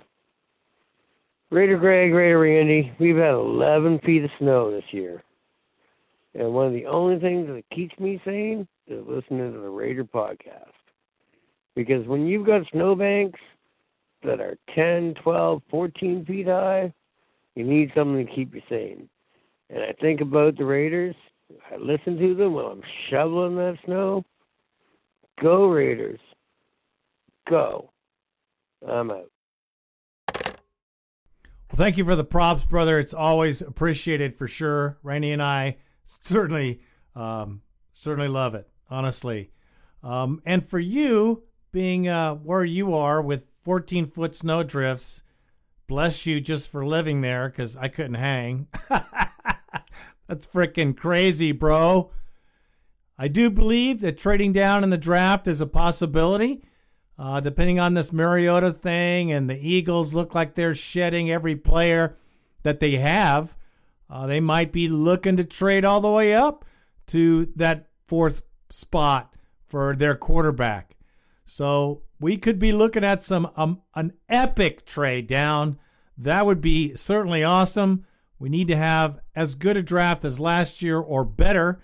Raider Greg, Raider Randy, we've had 11 feet of snow this year. And one of the only things that keeps me sane is listening to the Raider podcast. Because when you've got snowbanks that are 10, 12, 14 feet high, you need something to keep you sane. And I think about the Raiders. I listen to them while I'm shoveling that snow. Go Raiders. Go. I'm out. Well, thank you for the props, brother. It's always appreciated for sure. Randy and I certainly, um, certainly love it, honestly. Um, and for you, being uh, where you are with 14 foot snow drifts, bless you just for living there because I couldn't hang. (laughs) That's freaking crazy, bro. I do believe that trading down in the draft is a possibility. Uh, depending on this Mariota thing, and the Eagles look like they're shedding every player that they have, uh, they might be looking to trade all the way up to that fourth spot for their quarterback. So we could be looking at some um, an epic trade down. That would be certainly awesome. We need to have as good a draft as last year or better,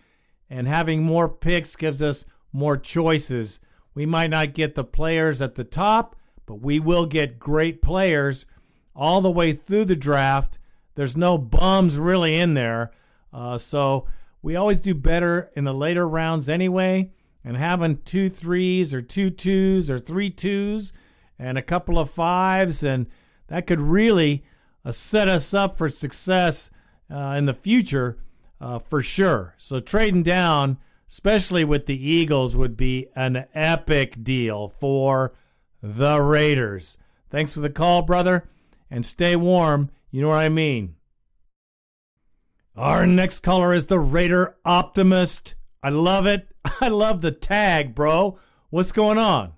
and having more picks gives us more choices we might not get the players at the top, but we will get great players all the way through the draft. There's no bums really in there. Uh, so we always do better in the later rounds anyway. And having two threes or two twos or three twos and a couple of fives, and that could really uh, set us up for success uh, in the future uh, for sure. So trading down especially with the Eagles, would be an epic deal for the Raiders. Thanks for the call, brother, and stay warm. You know what I mean. Our next caller is the Raider Optimist. I love it. (laughs) I love the tag, bro. What's going on?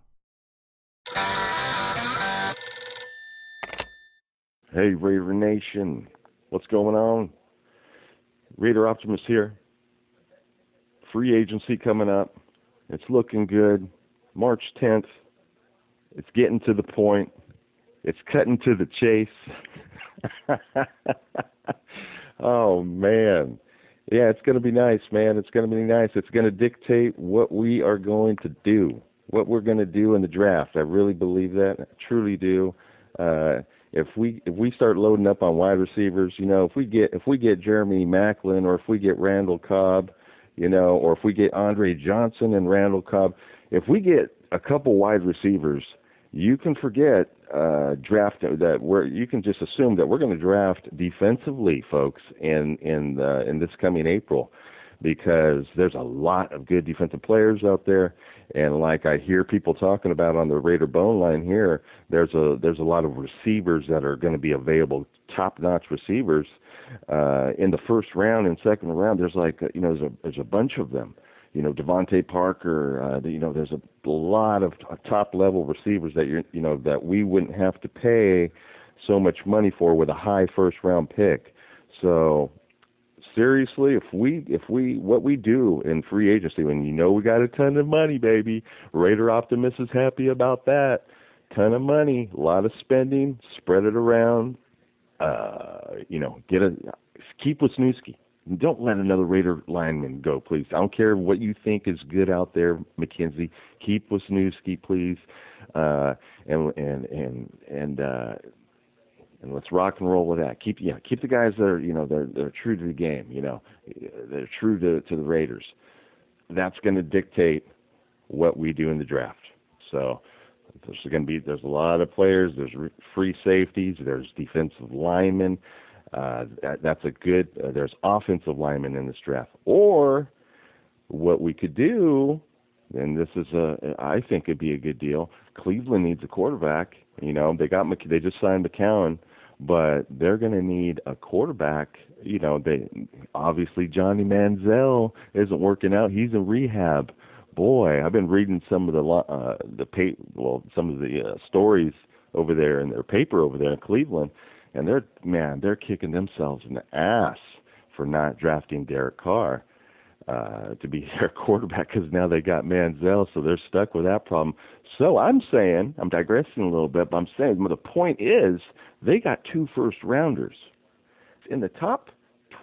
Hey, Raider Nation. What's going on? Raider Optimist here free agency coming up. It's looking good. March 10th. It's getting to the point. It's cutting to the chase. (laughs) oh man. Yeah, it's going to be nice, man. It's going to be nice. It's going to dictate what we are going to do, what we're going to do in the draft. I really believe that. I truly do. Uh, if we if we start loading up on wide receivers, you know, if we get if we get Jeremy Maclin or if we get Randall Cobb, you know, or if we get Andre Johnson and Randall Cobb, if we get a couple wide receivers you can forget uh, draft that we're you can just assume that we're going to draft defensively, folks, in in uh, in this coming April, because there's a lot of good defensive players out there, and like I hear people talking about on the Raider bone line here, there's a there's a lot of receivers that are going to be available, top notch receivers, uh, in the first round and second round. There's like you know there's a there's a bunch of them you know DeVante Parker. Uh, you know, there's a lot of top level receivers that you you know that we wouldn't have to pay so much money for with a high first round pick. So seriously, if we if we what we do in free agency when you know we got a ton of money, baby, Raider Optimist is happy about that. Ton of money, a lot of spending, spread it around. Uh, you know, get a keep with Wisniewski don't let another Raider lineman go, please. I don't care what you think is good out there, McKenzie. Keep with Wisniewski, please, uh, and and and and uh, and let's rock and roll with that. Keep yeah, keep the guys that are you know they're they're true to the game. You know, they're true to to the Raiders. That's going to dictate what we do in the draft. So there's going to be there's a lot of players. There's free safeties. There's defensive linemen. Uh, that, that's a good. Uh, there's offensive linemen in this draft. Or what we could do, and this is a, I think it'd be a good deal. Cleveland needs a quarterback. You know, they got they just signed McCown, but they're going to need a quarterback. You know, they obviously Johnny Manziel isn't working out. He's in rehab. Boy, I've been reading some of the uh, the pa- well some of the uh, stories over there in their paper over there in Cleveland and they're man, they're kicking themselves in the ass for not drafting Derek Carr uh, to be (laughs) their quarterback because now they got Manziel, so they're stuck with that problem. So I'm saying, I'm digressing a little bit, but I'm saying, well, the point is, they got two first rounders in the top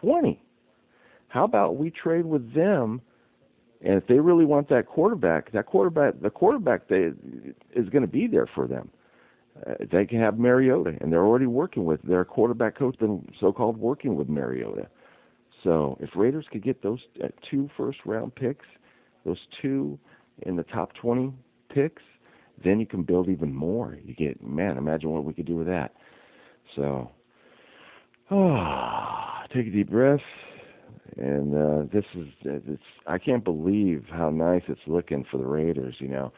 20. How about we trade with them? And if they really want that quarterback, that quarterback, the quarterback they, is going to be there for them uh, they can have Mariota, and they're already working with their quarterback coach, been so-called working with Mariota. So if Raiders could get those uh, two first-round picks, those two in the top 20 picks, then you can build even more. You get man, imagine what we could do with that. So, oh, take a deep breath. And uh, this is it's I can't believe how nice it's looking for the Raiders. You know,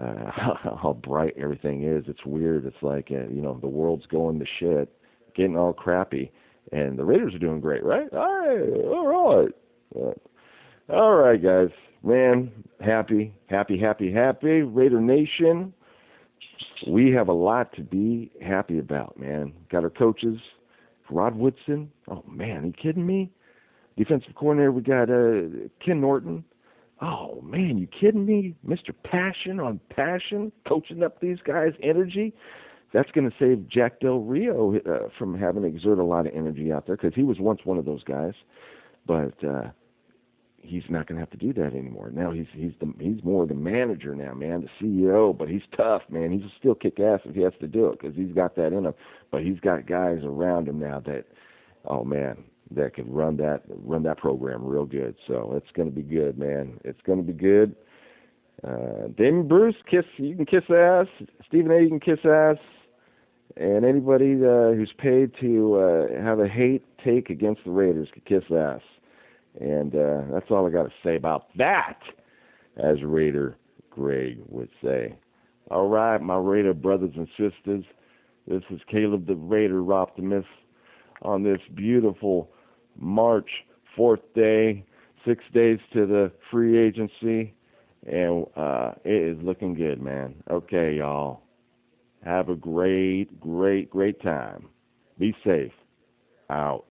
uh, how, (laughs) how bright everything is. It's weird. It's like uh, you know the world's going to shit, getting all crappy, and the Raiders are doing great, right? All right, all right, all right, guys. Man, happy, happy, happy, happy. Raider Nation. We have a lot to be happy about, man. Got our coaches, Rod Woodson. Oh man, are you kidding me? Defensive coordinator, we got uh, Ken Norton. Oh man, you kidding me? Mr. Passion on Passion, coaching up these guys' energy. That's going to save Jack Del Rio uh, from having to exert a lot of energy out there because he was once one of those guys, but uh, he's not going to have to do that anymore. Now he's he's the he's more the manager now, man, the CEO. But he's tough, man. He's still kick ass if he has to do it because he's got that in him. But he's got guys around him now that, oh man, that can run that run that program real good. So it's going to be good, man. It's going to be good. Uh, Damon Bruce, kiss you can kiss ass. Stephen A, you can kiss ass. And anybody uh, who's paid to uh, have a hate take against the Raiders can kiss ass. And uh, that's all I got to say about that, as Raider Greg would say. All right, my Raider brothers and sisters. This is Caleb the Raider Optimist on this beautiful March 4th day, six days to the free agency, and uh, it is looking good, man. Okay, y'all. Have a great, great, great time. Be safe. Out.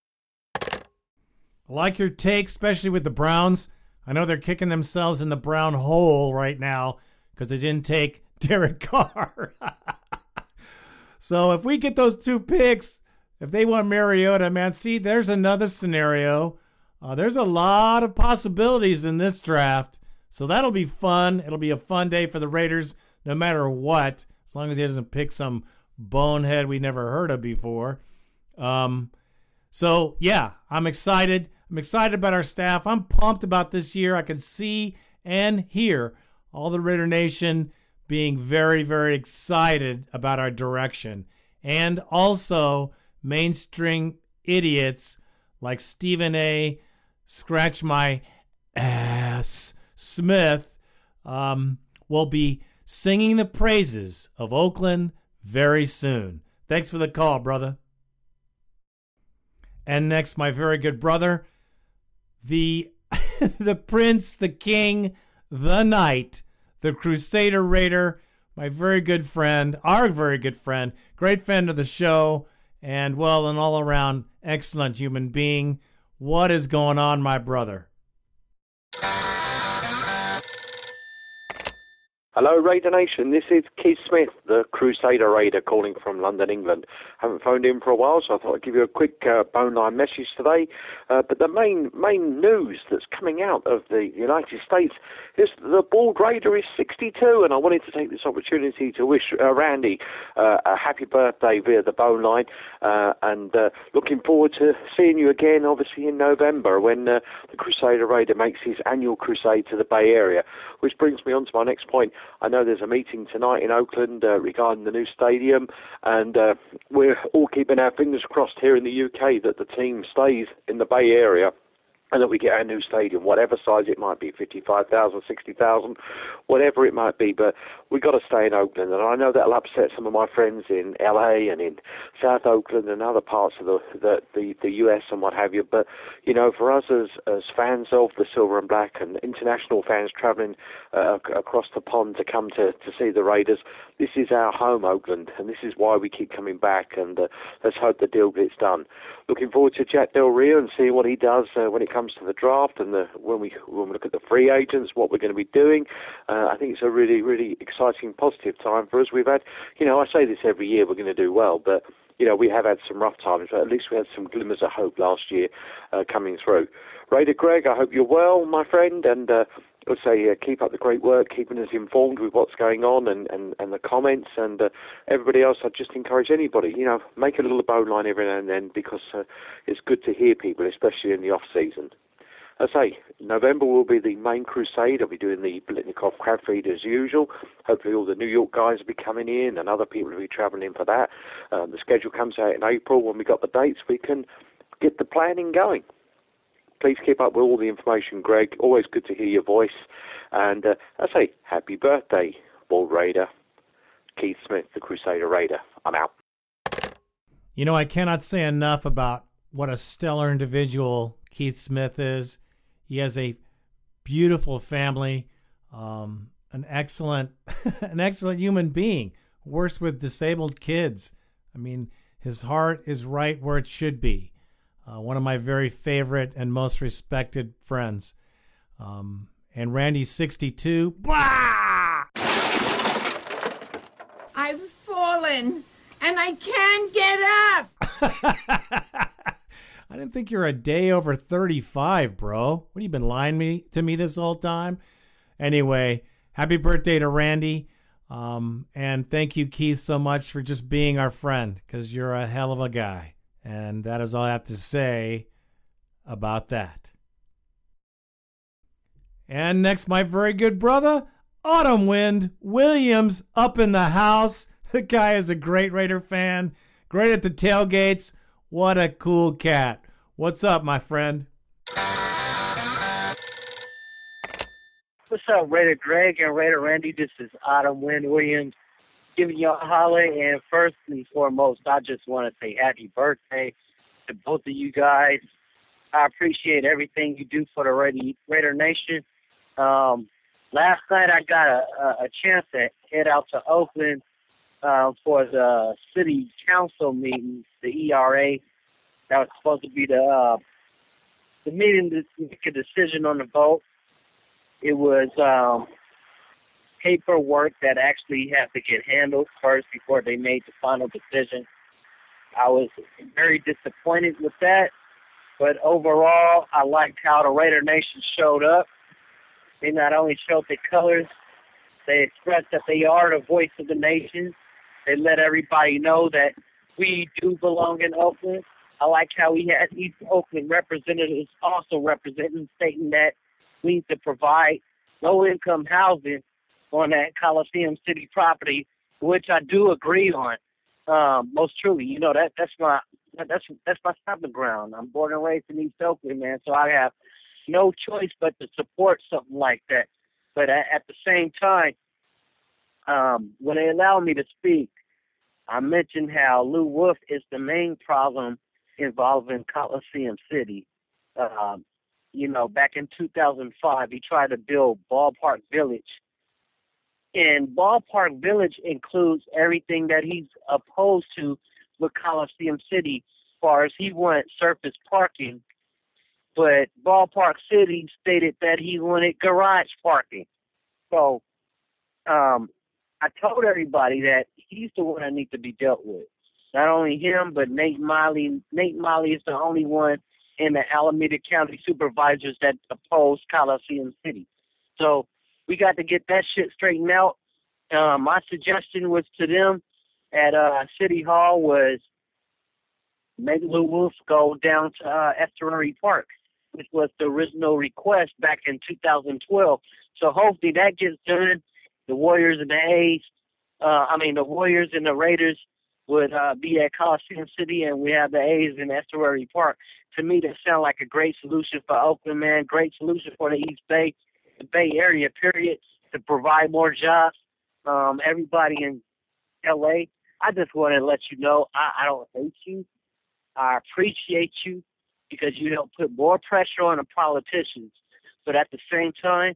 I like your take, especially with the Browns. I know they're kicking themselves in the brown hole right now because they didn't take (laughs) Derek Carr. (laughs) so if we get those two picks, if they want Mariota, man, see, there's another scenario. Uh, there's a lot of possibilities in this draft. So that'll be fun. It'll be a fun day for the Raiders, no matter what, as long as he doesn't pick some bonehead we never heard of before. Um, so, yeah, I'm excited. I'm excited about our staff. I'm pumped about this year. I can see and hear all the Raider Nation being very, very excited about our direction. And also, mainstream idiots like Stephen A. Scratch My Ass Smith um, will be singing the praises of Oakland very soon. Thanks for the call, brother. And next, my very good brother, the (laughs) the prince, the king, the knight, the crusader raider, my very good friend, our very good friend, great friend of the show, and well, an all around excellent human being. What is going on, my brother? Hello, Raider Nation. This is Keith Smith, the Crusader Raider, calling from London, England. Haven't phoned in for a while, so I thought I'd give you a quick uh, bone line message today. Uh, but the main main news that's coming out of the United States is the bald Raider is 62, and I wanted to take this opportunity to wish uh, Randy uh, a happy birthday via the bone line, uh, and uh, looking forward to seeing you again, obviously in November when the Crusader Raider makes his annual crusade to the Bay Area. Which brings me on to my next point. I know there's a meeting tonight in Oakland uh, regarding the new stadium, and uh, we're all keeping our fingers crossed here in the UK that the team stays in the Bay Area and that we get our new stadium, whatever size it might be 55,000, 60,000, whatever it might be. But we've got to stay in Oakland. And I know that'll upset some of my friends in LA and in South Oakland and other parts of the, the, the, the US and what have you. But, you know, for us as, as fans of the silver and black and international fans traveling uh, across the pond to come to, to see the Raiders, this is our home, Oakland. And this is why we keep coming back. And uh, let's hope the deal gets done. Looking forward to Jack Del Rio and seeing what he does uh, when it to the draft and the when we when we look at the free agents, what we're going to be doing. Uh, I think it's a really really exciting, positive time for us. We've had, you know, I say this every year, we're going to do well, but you know, we have had some rough times, but at least we had some glimmers of hope last year uh, coming through. Raider Greg, I hope you're well, my friend, and uh, say uh, keep up the great work, keeping us informed with what's going on and, and, and the comments. And uh, everybody else, I'd just encourage anybody, you know, make a little bone line every now and then because uh, it's good to hear people, especially in the off season. I say, November will be the main crusade. I'll be doing the Biletnikoff crab feed as usual. Hopefully, all the New York guys will be coming in, and other people will be travelling in for that. Um, the schedule comes out in April. When we got the dates, we can get the planning going. Please keep up with all the information, Greg. Always good to hear your voice. And uh, I say, happy birthday, Bald Raider. Keith Smith, the Crusader Raider. I'm out. You know, I cannot say enough about what a stellar individual Keith Smith is. He has a beautiful family, um, an excellent, (laughs) an excellent human being. Works with disabled kids. I mean, his heart is right where it should be. Uh, one of my very favorite and most respected friends. Um, and Randy's 62. Bah! I've fallen and I can't get up. (laughs) I didn't think you're a day over 35, bro. What, have you been lying me to me this whole time? Anyway, happy birthday to Randy. Um, and thank you, Keith, so much for just being our friend because you're a hell of a guy. And that is all I have to say about that. And next, my very good brother, Autumn Wind Williams, up in the house. (laughs) The guy is a great Raider fan, great at the tailgates. What a cool cat. What's up, my friend? What's up, Raider Greg and Raider Randy? This is Autumn Wind Williams giving you a holler. And first and foremost, I just want to say happy birthday to both of you guys. I appreciate everything you do for the Raider, Nation. Um, last night I got a, a chance to head out to Oakland uh, for the city council meeting, the ERA. That was supposed to be the uh, the meeting to make a decision on the vote. It was um, paperwork that actually had to get handled first before they made the final decision. I was very disappointed with that, but overall, I liked how the Raider Nation showed up. They not only showed their colors, they expressed that they are the voice of the nation. They let everybody know that we do belong in Oakland. I like how he had East Oakland representatives also representing, stating that we need to provide low income housing on that Coliseum City property, which I do agree on. Um, most truly, you know that that's my that's that's my stomping ground. I'm born and raised in East Oakland, man, so I have no choice but to support something like that. But at, at the same time, um, when they allow me to speak, I mentioned how Lew Wolff is the main problem involving Coliseum City. Um, you know, back in 2005, he tried to build Ballpark Village. And Ballpark Village includes everything that he's opposed to with Coliseum City, as far as he wanted surface parking. But Ballpark City stated that he wanted garage parking. So um, I told everybody that he's the one that needs to be dealt with. Not only him, but Nate Miley. Nate Miley is the only one in the Alameda County supervisors that oppose Coliseum City. So we got to get that shit straightened out. Uh, my suggestion was to them at uh, City Hall was make Lew Wolff go down to uh, Estuary Park, which was the original request back in 2012. So hopefully that gets done. The Warriors and the A's, uh, I mean the Warriors and the Raiders would uh, be at Coliseum City, and we have the A's in Estuary Park. To me, that sounds like a great solution for Oakland, man. Great solution for the East Bay, the Bay Area, period, to provide more jobs. Um, everybody in LA, I just want to let you know I, I don't hate you. I appreciate you because you help put more pressure on the politicians. But at the same time,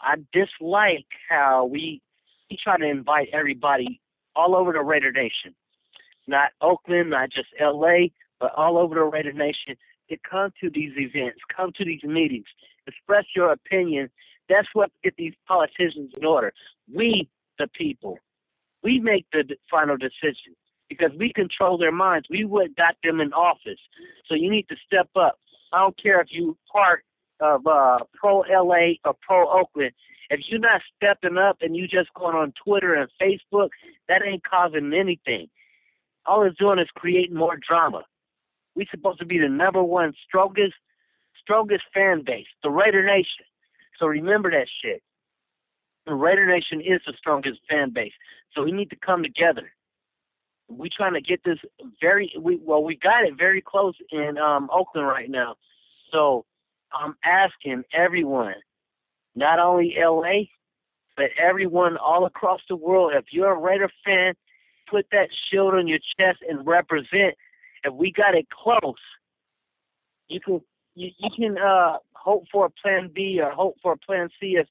I dislike how we we try to invite everybody all over the Raider Nation, not Oakland, not just L.A., but all over the Raider Nation to come to these events, come to these meetings, express your opinion. That's what get these politicians in order. We, the people, we make the final decision because we control their minds. We would got them in office. So you need to step up. I don't care if you part of uh, pro LA or pro Oakland. If you're not stepping up and you just going on Twitter and Facebook, that ain't causing anything. All it's doing is creating more drama. We're supposed to be the number one strongest, strongest fan base, the Raider Nation. So remember that shit. The Raider Nation is the strongest fan base. So we need to come together. We trying to get this very we well we got it very close in um Oakland right now. So I'm asking everyone, not only LA, but everyone all across the world, if you're a Raider fan, put that shield on your chest and represent. If we got it close, you can you, you can uh hope for a plan B or hope for a plan C if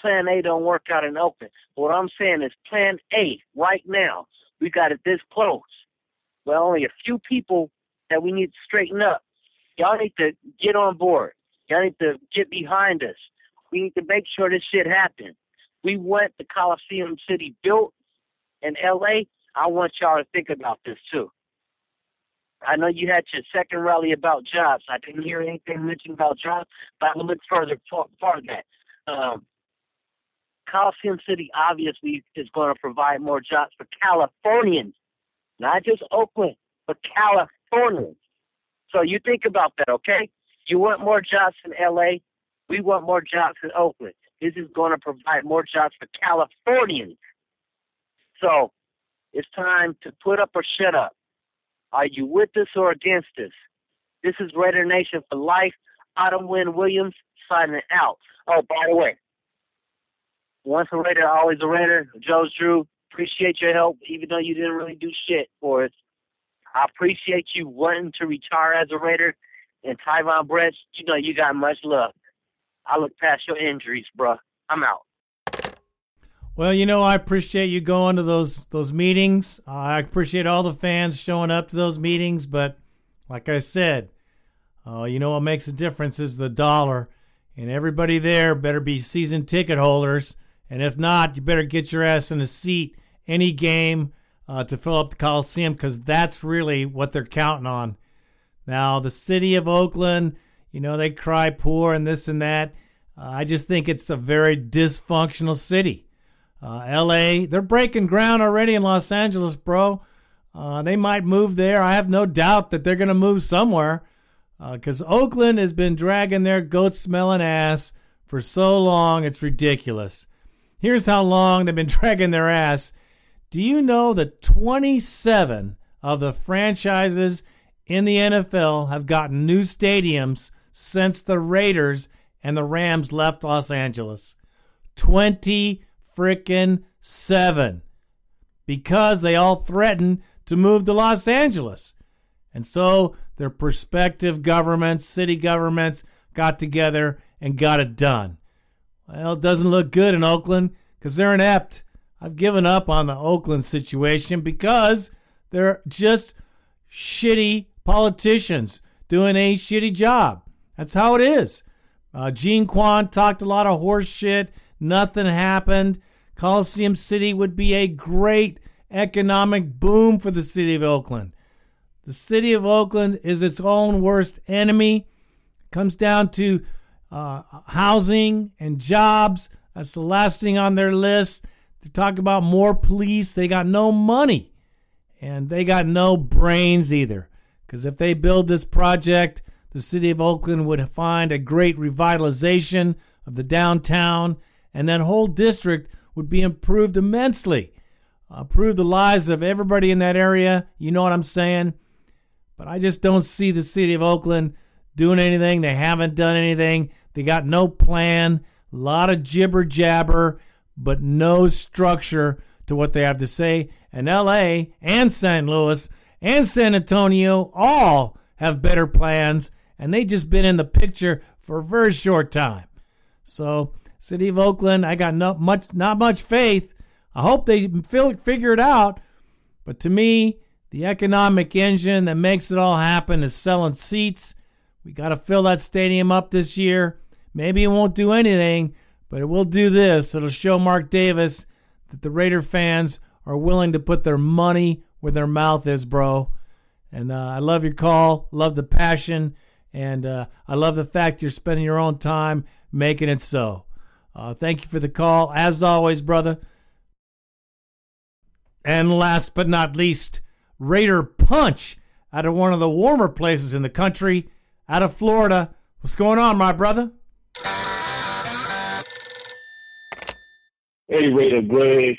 plan A don't work out in Oakland. But what I'm saying is plan A right now. We got it this close. Well, only a few people that we need to straighten up. Y'all need to get on board. Y'all need to get behind us. We need to make sure this shit happens. We want the Coliseum City built in LA. I want y'all to think about this too. I know you had your second rally about jobs. I didn't hear anything mentioned about jobs, but I'm gonna look further far, far that. Um, Coliseum City obviously is going to provide more jobs for Californians, not just Oakland, but Californians. So you think about that, okay? You want more jobs in LA. We want more jobs in Oakland. This is going to provide more jobs for Californians. So it's time to put up or shut up. Are you with us or against us? This is Raider Nation for life. Autumn Wind Williams signing out. Oh, by the way, once a Raider, always a Raider. Jones-Drew, appreciate your help, even though you didn't really do shit for us. I appreciate you wanting to retire as a Raider. And Tyvon Branch, you know you got much love. I look past your injuries, bruh. I'm out. Well, you know, I appreciate you going to those those meetings. Uh, I appreciate all the fans showing up to those meetings. But like I said, uh, you know what makes a difference is the dollar, and everybody there better be season ticket holders. And if not, you better get your ass in a seat any game uh, to fill up the Coliseum because that's really what they're counting on. Now, the city of Oakland, you know, they cry poor and this and that. Uh, I just think it's a very dysfunctional city. Uh, LA, they're breaking ground already in Los Angeles, bro. Uh, they might move there. I have no doubt that they're going to move somewhere because Oakland has been dragging their goat smelling ass for so long. It's ridiculous. Here's how long they've been (laughs) dragging their ass. Do you know that 27 of the franchises in the NFL have gotten new stadiums since the Raiders and the Rams left Los Angeles? 20 frickin' 7 because they all threatened to move to Los Angeles. And so their prospective governments, city governments, got together and got it done. Well, it doesn't look good in Oakland because they're inept. I've given up on the Oakland situation because they're just shitty politicians doing a shitty job. That's how it is. Uh, Jean Quan talked a lot of horse shit. Nothing happened. Coliseum City would be a great economic boom for the city of Oakland. The city of Oakland is its own worst enemy. It comes down to uh, housing and jobs. That's the last thing on their list. They talk about more police. They got no money and they got no brains either. Because if they build this project, the city of Oakland would find a great revitalization of the downtown, and that whole district would be improved immensely. Uh, improve the lives of everybody in that area. You know what I'm saying? But I just don't see the city of Oakland doing anything. They haven't done anything. They got no plan. A lot of jibber jabber, but no structure to what they have to say. And LA and St. Louis and San Antonio all have better plans, and they just been in the picture for a very short time. So, City of Oakland, I got no much not much faith. I hope they figure it out. But to me, the economic engine that makes it all happen is selling seats. We got to fill that stadium up this year. Maybe it won't do anything, but it will do this. It'll show Mark Davis that the Raider fans are willing to put their money where their mouth is, bro. And uh, I love your call, love the passion, and uh, I love the fact you're spending your own time making it so. Uh, thank you for the call, as always, brother. And last but not least, Raider Punch out of one of the warmer places in the country, out of Florida. What's going on, my brother? Hey, Raider Greg.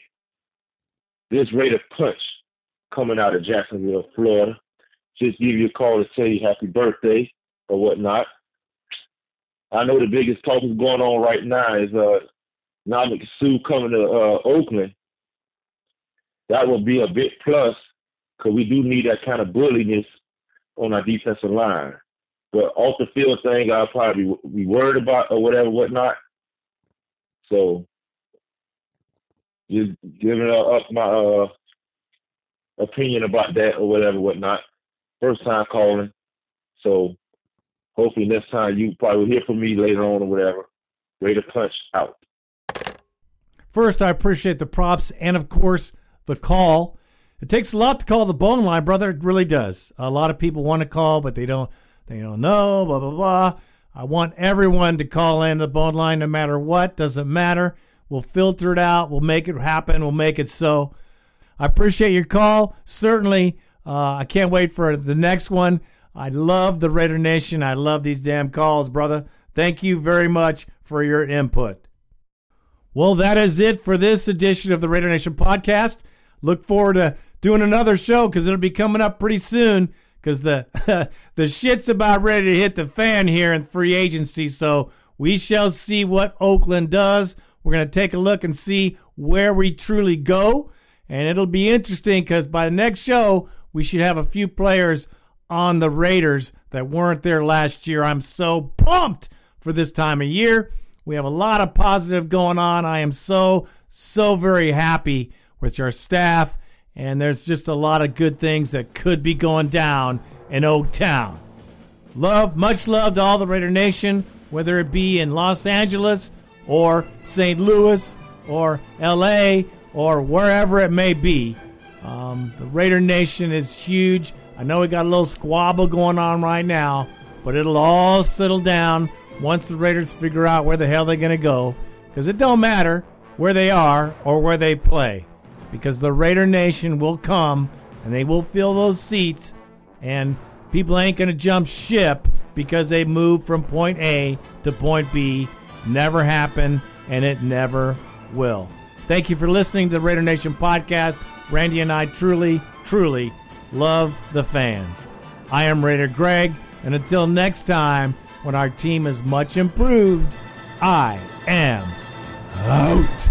This Raider Punch coming out of Jacksonville, Florida. Just give you a call to say happy birthday or whatnot. I know the biggest talk is going on right now is uh Ndamukong Suh coming to uh, Oakland. That will be a big plus because we do need that kind of bulliness on our defensive line. But off the field thing, I'll probably be worried about or whatever, whatnot. So just giving up my uh, opinion about that or whatever, whatnot. First time calling, so hopefully next time you probably will hear from me later on or whatever. Raider punch out. First, I appreciate the props and, of course, the call. It takes a lot to call the Boneline, brother. It really does. A lot of people want to call, but they don't. They don't know. Blah blah blah. I want everyone to call in the Boneline, no matter what. Doesn't matter. We'll filter it out. We'll make it happen. We'll make it so. I appreciate your call. Certainly, uh, I can't wait for the next one. I love the Raider Nation. I love these damn calls, brother. Thank you very much for your input. Well, that is it for this edition of the Raider Nation podcast. Look forward to doing another show because it'll be coming up pretty soon because the (laughs) the shit's about ready to hit the fan here in free agency. So we shall see what Oakland does. We're going to take a look and see where we truly go. And it'll be interesting because by the next show, we should have a few players on the Raiders that weren't there last year. I'm so pumped for this time of year. We have a lot of positive going on. I am so, so very happy with our staff. And there's just a lot of good things that could be going down in Oak Town. Love, much love to all the Raider Nation, whether it be in Los Angeles or St. Louis or LA or wherever it may be. Um, the Raider Nation is huge. I know we got a little squabble going on right now, but it'll all settle down once the Raiders figure out where the hell they're going to go. Because it don't matter where they are or where they play. Because the Raider Nation will come and they will fill those seats, and people ain't going to jump ship because they moved from point A to point B Never happened, and it never will. Thank you for listening to the Raider Nation podcast. Randy and I truly, truly love the fans. I am Raider Greg, and until next time, when our team is much improved, I am out.